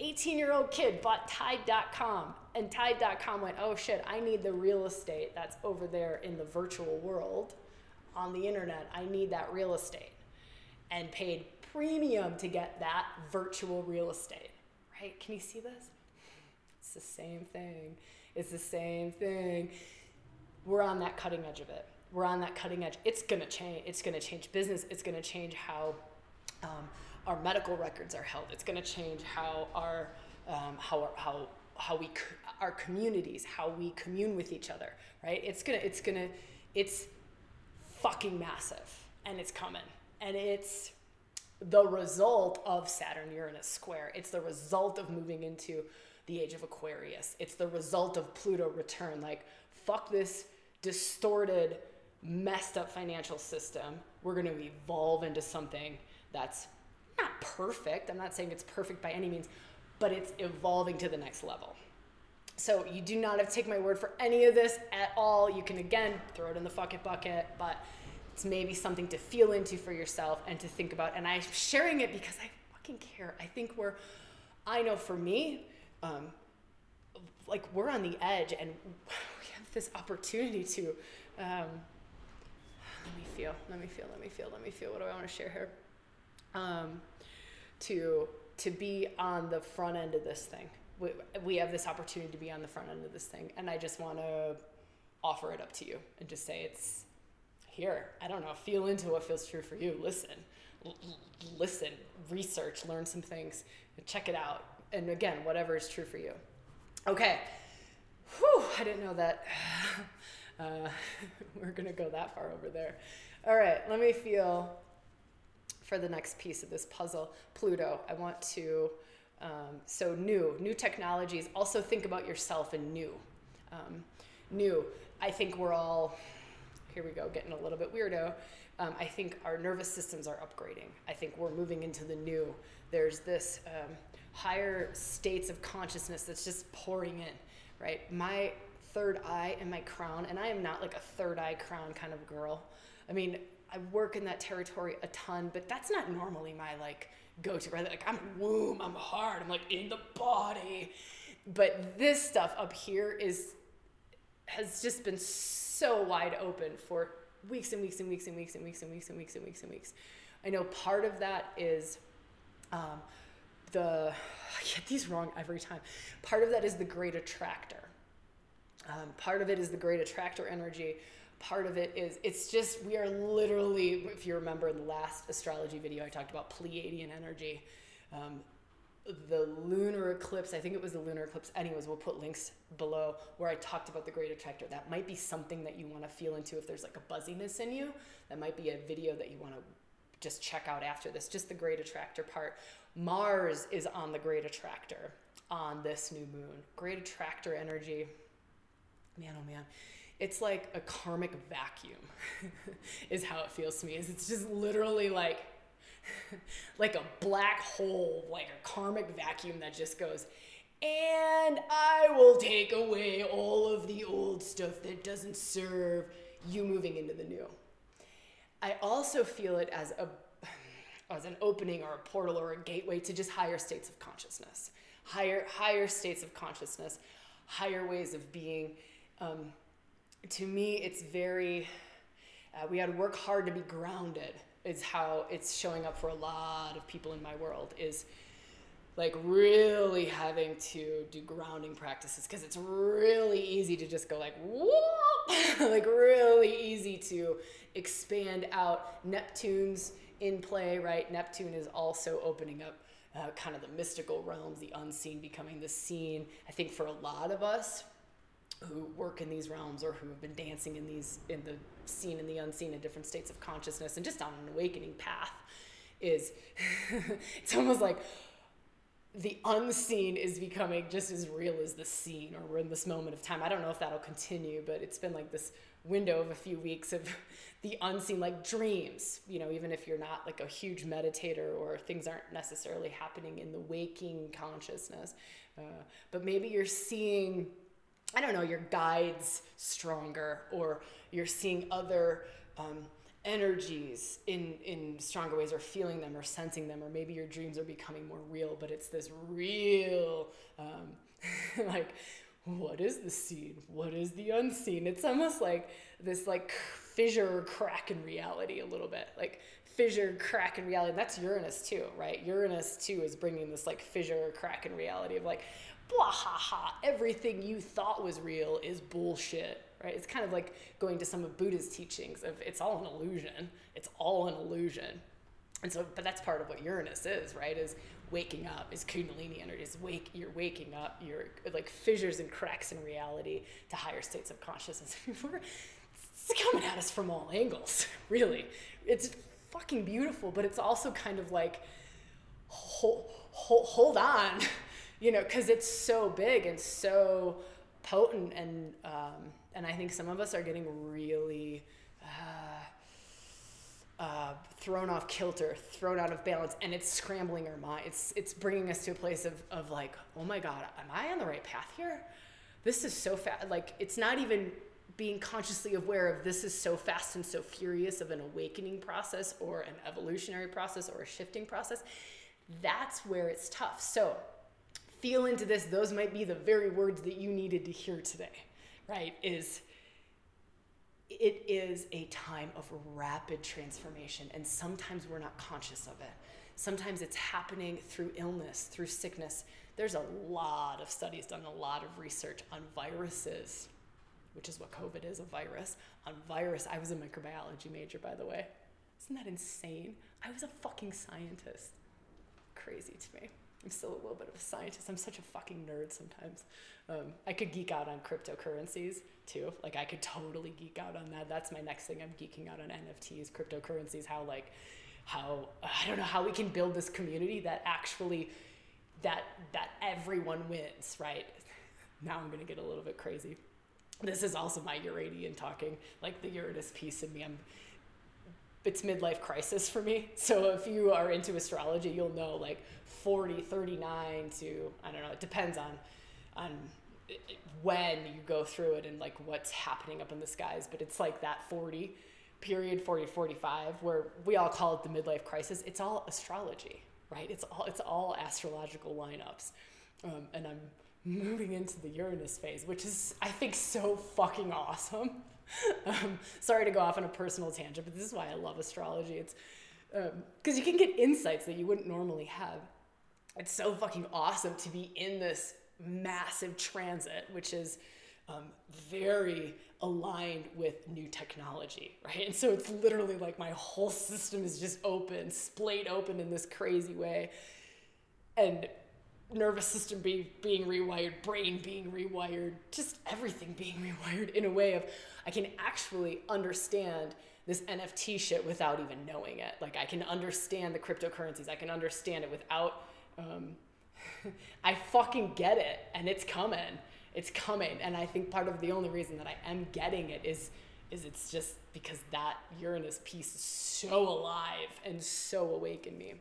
S1: 18 year old kid bought Tide.com, and Tide.com went, oh shit, I need the real estate that's over there in the virtual world on the internet. I need that real estate. And paid premium to get that virtual real estate. Right? Can you see this? It's the same thing. It's the same thing. We're on that cutting edge of it. We're on that cutting edge. It's gonna change. It's gonna change business. It's gonna change how um, our medical records are held. It's gonna change how our um, how how how we our communities how we commune with each other. Right? It's gonna it's gonna it's fucking massive, and it's coming, and it's the result of Saturn Uranus square. It's the result of moving into the age of Aquarius. It's the result of Pluto return. Like, fuck this distorted, messed up financial system. We're going to evolve into something that's not perfect. I'm not saying it's perfect by any means, but it's evolving to the next level. So you do not have to take my word for any of this at all. You can again throw it in the fucking bucket, but it's maybe something to feel into for yourself and to think about. And I'm sharing it because I fucking care. I think we're, I know for me, um, like we're on the edge and [LAUGHS] we have this opportunity to um, let me feel let me feel let me feel let me feel what do i want to share here um, to to be on the front end of this thing we, we have this opportunity to be on the front end of this thing and i just want to offer it up to you and just say it's here i don't know feel into what feels true for you listen L- listen research learn some things check it out and again whatever is true for you Okay. Whew, I didn't know that. [SIGHS] Uh, [LAUGHS] we're to go that far over there. All right, let me feel for the next piece of this puzzle Pluto. I want to, um, so new, new technologies. Also, think about yourself and new. Um, new. I think we're all, here we go, getting a little bit weirdo. Um, I think our nervous systems are upgrading. I think we're moving into the new. There's this um, higher states of consciousness that's just pouring in, right? My third eye and my crown, and I am not like a third eye crown kind of girl. I mean, I work in that territory a ton, but that's not normally my like go to, right? Like I'm womb, I'm hard, I'm like in the body. But this stuff up here is has just been so wide open for weeks and weeks and weeks and weeks and weeks and weeks and weeks and weeks and weeks. I know part of that is um, the I get these wrong every time. Part of that is the great attractor. Um, part of it is the great attractor energy. Part of it is it's just we are literally, if you remember in the last astrology video, I talked about Pleiadian energy. Um, the lunar eclipse, I think it was the lunar eclipse. Anyways, we'll put links below where I talked about the great attractor. That might be something that you want to feel into if there's like a buzziness in you. That might be a video that you want to just check out after this, just the great attractor part. Mars is on the great attractor on this new moon. Great attractor energy. Man, oh man. It's like a karmic vacuum, [LAUGHS] is how it feels to me. Is it's just literally like [LAUGHS] like a black hole, like a karmic vacuum that just goes, and I will take away all of the old stuff that doesn't serve you moving into the new. I also feel it as a [SIGHS] as an opening or a portal or a gateway to just higher states of consciousness, higher higher states of consciousness, higher ways of being. Um, to me, it's very. Uh, we had to work hard to be grounded. Is how it's showing up for a lot of people in my world. Is like really having to do grounding practices because it's really easy to just go like whoop, [LAUGHS] like really easy to expand out. Neptune's in play, right? Neptune is also opening up uh, kind of the mystical realms, the unseen becoming the seen. I think for a lot of us who work in these realms or who have been dancing in these in the seen and the unseen in different states of consciousness and just on an awakening path is [LAUGHS] it's almost like the unseen is becoming just as real as the seen or we're in this moment of time. I don't know if that'll continue but it's been like this window of a few weeks of [LAUGHS] the unseen like dreams you know even if you're not like a huge meditator or things aren't necessarily happening in the waking consciousness. Uh, but maybe you're seeing i don't know your guides stronger or you're seeing other um, energies in in stronger ways or feeling them or sensing them or maybe your dreams are becoming more real but it's this real um, [LAUGHS] like what is the seen what is the unseen? It's almost like this like fissure crack in reality a little bit like fissure crack in reality. That's uranus too right? Uranus too is bringing this like fissure crack in reality of like blah ha ha everything you thought was real is bullshit right? It's kind of like going to some of buddha's teachings of it's all an illusion. It's all an illusion. And so but that's part of what uranus is right? Is waking up is kundalini energy is wake you're waking up you're like fissures and cracks in reality to higher states of consciousness. [LAUGHS] It's coming at us from all angles [LAUGHS] really. It's fucking beautiful but it's also kind of like hold, hold, hold on [LAUGHS] you know because it's so big and so potent and um, and i think some of us are getting really uh, uh, thrown off kilter, thrown out of balance, and it's scrambling our mind. It's it's bringing us to a place of of like, oh my god, am I on the right path here? This is so fast. Like it's not even being consciously aware of this is so fast and so furious of an awakening process or an evolutionary process or a shifting process. That's where it's tough. So feel into this. Those might be the very words that you needed to hear today, right? Is it is a time of rapid transformation, and sometimes we're not conscious of it. Sometimes it's happening through illness, through sickness. There's a lot of studies done, a lot of research on viruses, which is what COVID is a virus. On virus, I was a microbiology major, by the way. Isn't that insane? I was a fucking scientist. Crazy to me. I'm still a little bit of a scientist. I'm such a fucking nerd sometimes. Um, I could geek out on cryptocurrencies too. Like I could totally geek out on that. That's my next thing. I'm geeking out on NFTs, cryptocurrencies. How like, how I don't know how we can build this community that actually, that that everyone wins. Right. Now I'm gonna get a little bit crazy. this is also my Uranian talking, like the Uranus piece in me. I'm, it's midlife crisis for me. So if you are into astrology, you'll know like 40, 39 to, I don't know, it depends on, on when you go through it and like what's happening up in the skies, but it's like that 40 period 40 45 where we all call it the midlife crisis. It's all astrology, right? It's all it's all astrological lineups. Um, and I'm moving into the Uranus phase, which is I think so fucking awesome. [LAUGHS] um, sorry to go off on a personal tangent, but this is why I love astrology. It's because um, you can get insights that you wouldn't normally have. It's so fucking awesome to be in this massive transit, which is um, very aligned with new technology, right? And so it's literally like my whole system is just open, splayed open in this crazy way. And nervous system being, being rewired, brain being rewired, just everything being rewired in a way of I can actually understand this NFT shit without even knowing it. Like I can understand the cryptocurrencies. I can understand it without um, [LAUGHS] I fucking get it and it's coming. It's coming. And I think part of the only reason that I am getting it is is it's just because that Uranus piece is so alive and so awake in me.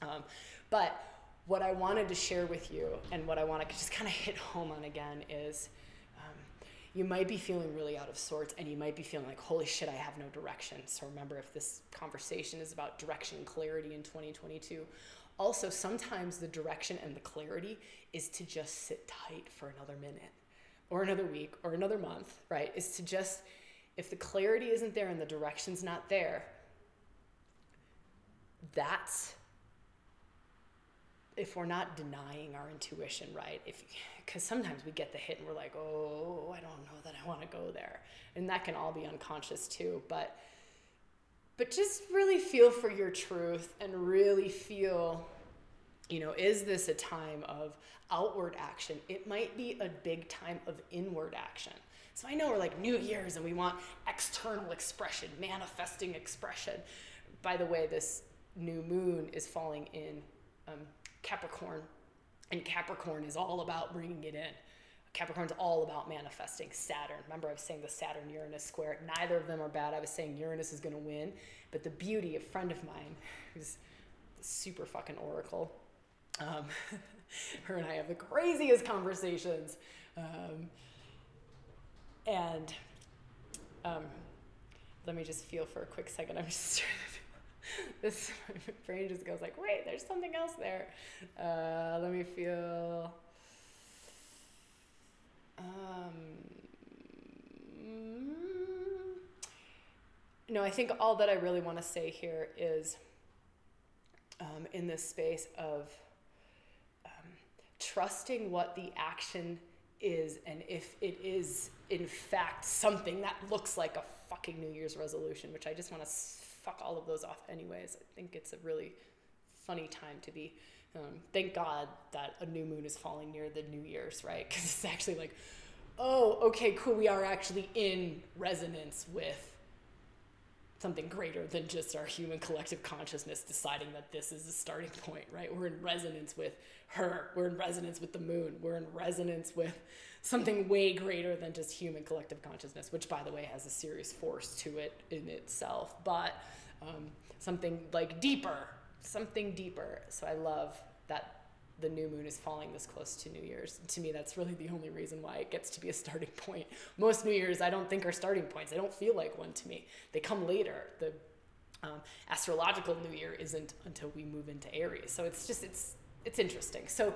S1: Um, but what I wanted to share with you and what I want to just kind of hit home on again is um, you might be feeling really out of sorts and you might be feeling like, holy shit, I have no direction. So remember, if this conversation is about direction clarity in 2022, also, sometimes the direction and the clarity is to just sit tight for another minute or another week or another month, right? Is to just, if the clarity isn't there and the direction's not there, that's if we're not denying our intuition, right? If because sometimes we get the hit and we're like, oh, I don't know that I want to go there, and that can all be unconscious too. But but just really feel for your truth and really feel you know is this a time of outward action it might be a big time of inward action so i know we're like new year's and we want external expression manifesting expression by the way this new moon is falling in um, capricorn and capricorn is all about bringing it in Capricorn's all about manifesting Saturn. Remember, I was saying the Saturn Uranus square. Neither of them are bad. I was saying Uranus is going to win. But the beauty, a friend of mine who's super fucking oracle, um, [LAUGHS] her and I have the craziest conversations. Um, and um, let me just feel for a quick second. I'm just [LAUGHS] this [LAUGHS] my brain just goes like, wait, there's something else there. Uh, let me feel. Um, no, I think all that I really want to say here is um, in this space of um, trusting what the action is and if it is in fact something that looks like a fucking New Year's resolution, which I just want to fuck all of those off anyways. I think it's a really funny time to be um, thank God that a new moon is falling near the New Year's, right? [LAUGHS] Because it's actually like, oh, okay, cool. We are actually in resonance with something greater than just our human collective consciousness deciding that this is the starting point, right? We're in resonance with her. We're in resonance with the moon. We're in resonance with something way greater than just human collective consciousness, which, by the way, has a serious force to it in itself, but um, something like deeper, something deeper. So I love that the new moon is falling this close to New Year's. To me, that's really the only reason why it gets to be a starting [LAUGHS] point. Most New Year's, I don't think are starting points. They don't feel like one to me. They come later. The um, astrological New Year isn't until we move into Aries. So it's just it's it's interesting. So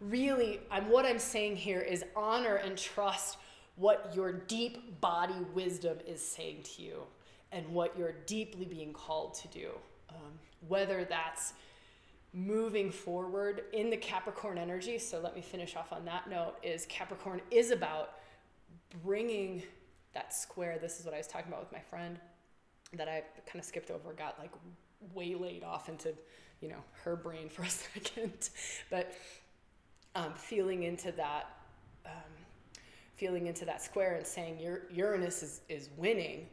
S1: really, I'm what I'm saying here is honor and trust what your deep body wisdom is saying to you and what you're deeply being called to do. Um, whether that's moving forward in the Capricorn energy. So let me finish off on that note is Capricorn is about bringing that square. This is what I was talking about with my friend that I kind of skipped over, got like waylaid off into, you know, her brain for a [LAUGHS] second. but um, feeling into that, um, feeling into that square and saying Uranus is, is winning.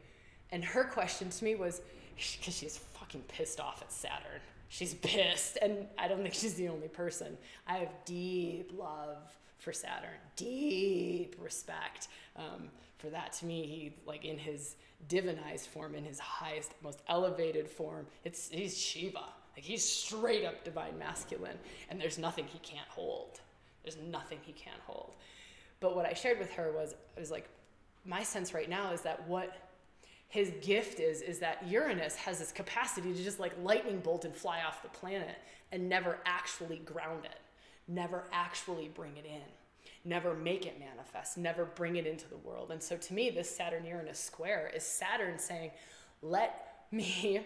S1: And her question to me was, because she's fucking pissed off at Saturn she's pissed and i don't think she's the only person i have deep love for Saturn. Deep respect um, for that. To me, he like in his divinized form, in his highest, most elevated form. It's he's Shiva. Like he's straight up divine masculine, and there's nothing he can't hold. There's nothing he can't hold. But what I shared with her was, I was like, my sense right now is that what his gift is is that Uranus has this capacity to just like lightning bolt and fly off the planet and never actually ground it, never actually bring it in, never make it manifest, never bring it into the world. And so to me, this Saturn Uranus square is Saturn saying, let me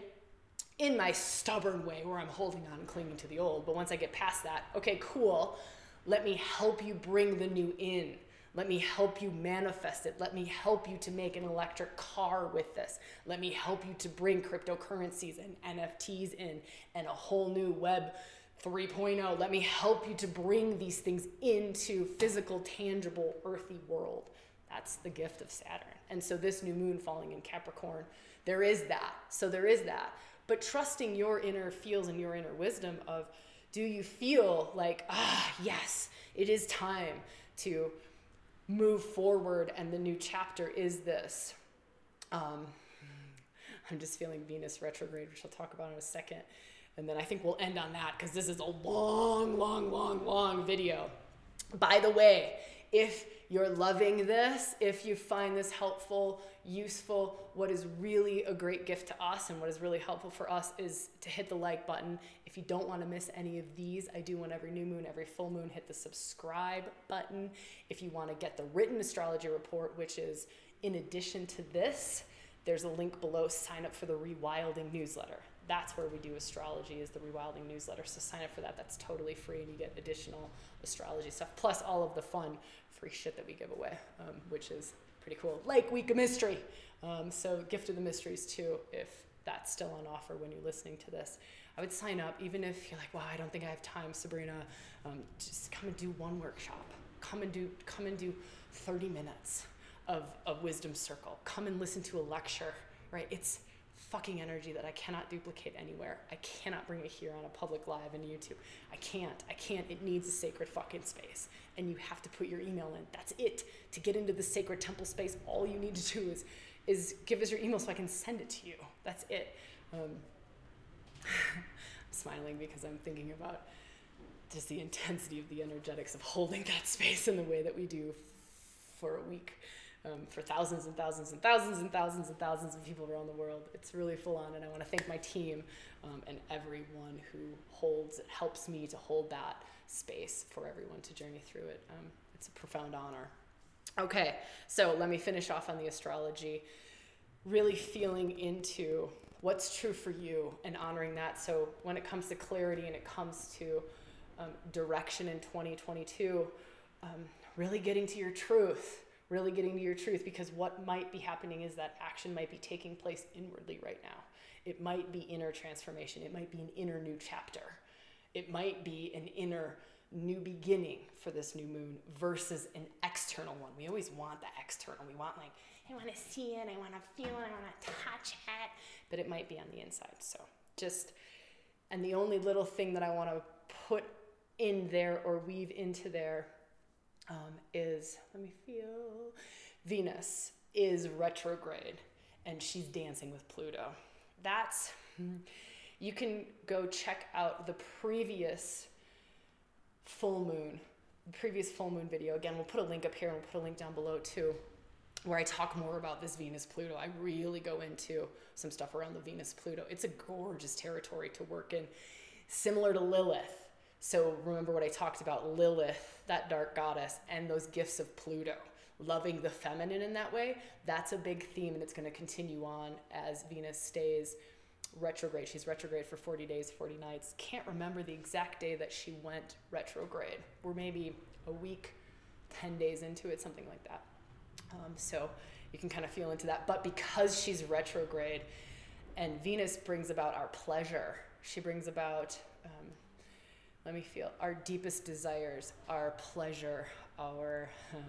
S1: in my stubborn way where I'm holding on and clinging to the old. But once I get past that, okay, cool. Let me help you bring the new in. Let me help you manifest it. Let me help you to make an electric car with this. Let me help you to bring cryptocurrencies and NFTs in and a whole new web 3.0. Let me help you to bring these things into physical, tangible, earthy world. That's the gift of Saturn. And so this new moon falling in Capricorn, there is that. So there is that. But trusting your inner feels and your inner wisdom of do you feel like, ah, yes, it is time to move forward and the new chapter is this? Um, i'm just feeling venus retrograde which i'll talk about in a second. And then i think we'll end on that because this is a long long long long video by the way if you're loving this, if you find this helpful, useful, what is really a great gift to us and what is really helpful for us is to hit the like button. If you don't want to miss any of these, I do one every new moon, every full moon, hit the subscribe button. If you want to get the written astrology report, which is in addition to this, there's a link below sign up for the rewilding newsletter that's where we do astrology is the rewilding newsletter so sign up for that that's totally free and you get additional astrology stuff plus all of the fun free shit that we give away, um, which is pretty cool. Like Week of Mystery. Um, so, Gift of the Mysteries, too, if that's still on offer when you're listening to this. I would sign up, even if you're like, wow, I don't think I have time, Sabrina. Um, just come and do one workshop. Come and do, come and do 30 minutes of, of Wisdom Circle. Come and listen to a lecture, right? It's, fucking energy that I cannot duplicate anywhere. I cannot bring it here on a public live and YouTube. I can't. I can't. It needs a sacred fucking space. And you have to put your email in. That's it. To get into the sacred temple space, all you need to do is is give us your email so I can send it to you. That's it. Um, [LAUGHS] I'm smiling because I'm thinking about just the intensity of the energetics of holding that space in the way that we do for a week um, for thousands and thousands and thousands and thousands and thousands of people around the world. It's really full on, and I want to thank my team um, and everyone who holds, it, helps me to hold that space for everyone to journey through it. Um, it's a profound honor. Okay, so let me finish off on the astrology. Really feeling into what's true for you and honoring that. So when it comes to clarity and it comes to um, direction in 2022, um, really getting to your truth really getting to your truth because what might be happening is that action might be taking place inwardly right now. It might be inner transformation, it might be an inner new chapter, it might be an inner new beginning for this new moon versus an external one. We always want the external. We want like I want to see it, I want to feel it, I want to touch it, but it might be on the inside. So just and the only little thing that I want to put in there or weave into there um, is, let me feel, Venus is retrograde and she's dancing with Pluto. That's, you can go check out the previous full moon, previous full moon video. Again, we'll put a link up here and we'll put a link down below too, where I talk more about this Venus Pluto. I really go into some stuff around the Venus Pluto. It's a gorgeous territory to work in, similar to Lilith. So remember what I talked about Lilith, that dark goddess, and those gifts of Pluto. Loving the feminine in that way, that's a big theme, and it's going to continue on as Venus stays retrograde. She's retrograde for 40 days, 40 nights. Can't remember the exact day that she went retrograde. We're maybe a week, 10 days into it, something like that. Um, so you can kind of feel into that. But because she's retrograde and Venus brings about our pleasure, she brings about um, let me feel our deepest desires, our pleasure, our um,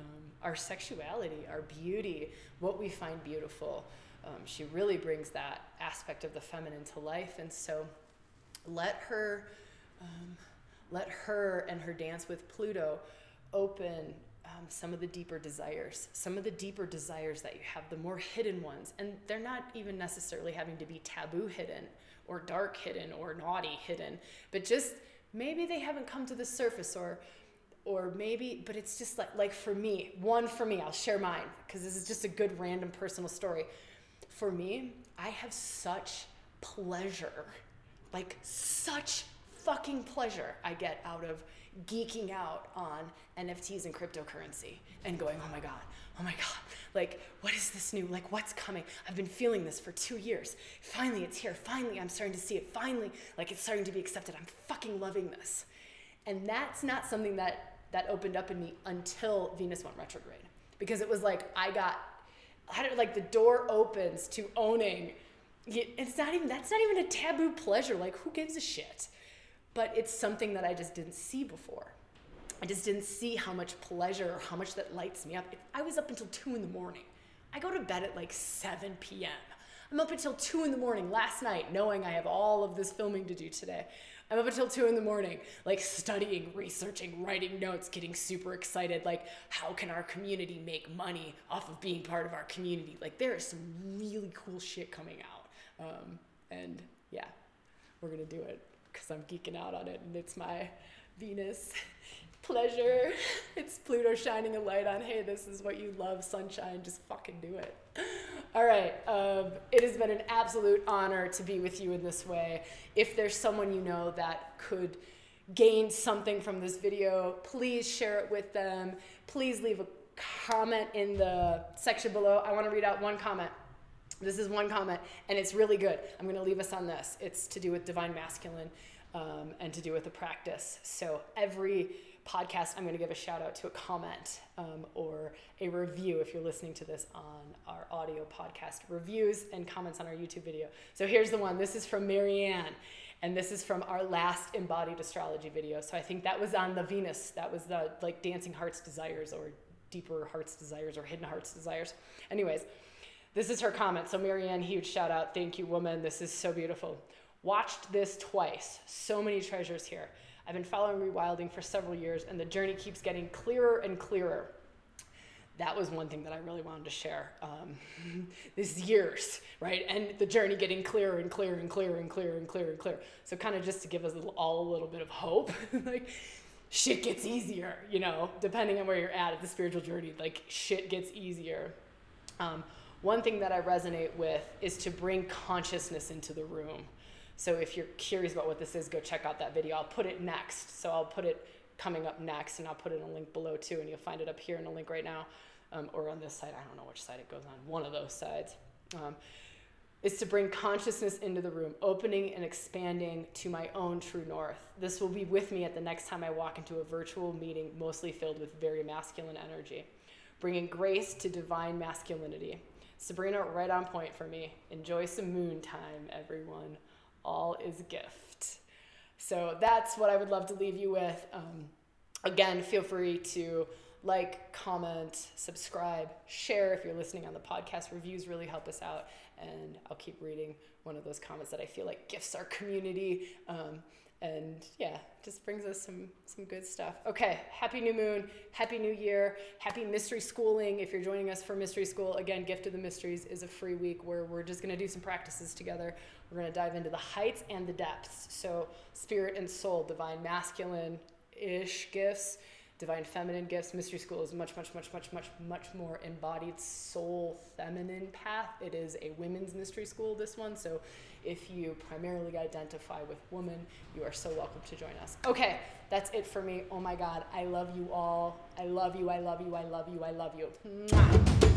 S1: our sexuality, our beauty, what we find beautiful. Um, she really brings that aspect of the feminine to life, and so let her um, let her and her dance with Pluto open um, some of the deeper desires, some of the deeper desires that you have, the more hidden ones. And they're not even necessarily having to be taboo hidden or dark hidden or naughty hidden, but just maybe they haven't come to the surface or or maybe but it's just like like for me one for me i'll share mine because this is just a good random personal story. For me i have such pleasure like such fucking pleasure i get out of geeking out on nfts and cryptocurrency and going oh my god oh my god like what is this new like what's coming? I've been feeling this for two years. Finally it's here. Finally i'm starting to see it. Finally like it's starting to be accepted. I'm fucking loving this. And that's not something that that opened up in me until venus went retrograde because it was like i got how did like the door opens to owning it's not even that's not even a taboo pleasure. Like who gives a shit but it's something that i just didn't see before I just didn't see how much pleasure or how much that lights me up. I was up until two in the morning. I go to bed at like 7 p.m. I'm up until two in the morning last night, knowing I have all of this filming to do today. I'm up until two in the morning, like studying, researching, writing notes, getting super excited. Like, how can our community make money off of being part of our community? Like, there is some really cool shit coming out. Um, and yeah, we're gonna do it because I'm geeking out on it, and it's my Venus [LAUGHS] pleasure. [LAUGHS] It's Pluto shining a light on, hey, this is what you love, sunshine, just fucking do it. [LAUGHS] All right, um, it has been an absolute honor to be with you in this way. If there's someone you know that could gain something from this video, please share it with them. Please leave a comment in the section below. I want to read out one comment. This is one comment, and it's really good. I'm going to leave us on this. It's to do with divine masculine um, and to do with the practice. So every podcast, I'm going to give a shout out to a comment um, or a review if you're listening to this on our audio podcast reviews and comments on our YouTube video. So here's the one. This is from Marianne, and this is from our last embodied astrology video. So I think that was on the Venus. That was the like dancing heart's desires or deeper heart's desires or hidden heart's desires. Anyways, this is her comment. So Marianne, huge shout out. Thank you, woman. This is so beautiful. Watched this twice. So many treasures here. I've been following rewilding for several years, and the journey keeps getting clearer and clearer. That was one thing that I really wanted to share. Um, [LAUGHS] this years, right? And the journey getting clearer and clearer and clearer and clearer and clearer and clearer. So, kind of just to give us all a little bit of hope, [LAUGHS] like shit gets easier, you know, depending on where you're at at the spiritual journey, like shit gets easier. Um, one thing that I resonate with is to bring consciousness into the room. So if you're curious about what this is, go check out that video. I'll put it next. So I'll put it coming up next, and I'll put it in a link below too, and you'll find it up here in a link right now, um, or on this side. I don't know which side it goes on. One of those sides. Um, is to bring consciousness into the room, opening and expanding to my own true north. This will be with me at the next time I walk into a virtual meeting, mostly filled with very masculine energy, bringing grace to divine masculinity. Sabrina, right on point for me. Enjoy some moon time, everyone all is gift. So that's what I would love to leave you with. Um, again, feel free to like, comment, subscribe, share if you're listening on the podcast. Reviews really help us out, and I'll keep reading one of those comments that I feel like gifts our community. Um, and yeah, just brings us some some good stuff. Okay, happy new moon, happy new year, happy mystery schooling. If you're joining us for mystery school, again, Gift of the Mysteries is a free week where we're just gonna do some practices together. We're gonna dive into the heights and the depths. So spirit and soul, divine masculine ish gifts divine feminine gifts. Mystery school is much much much much much much more embodied soul feminine path. It is a women's mystery school this one. So if you primarily identify with woman you are so welcome to join us. Okay that's it for me. Oh my god i love you all. I love you i love you i love you i love you. Mwah.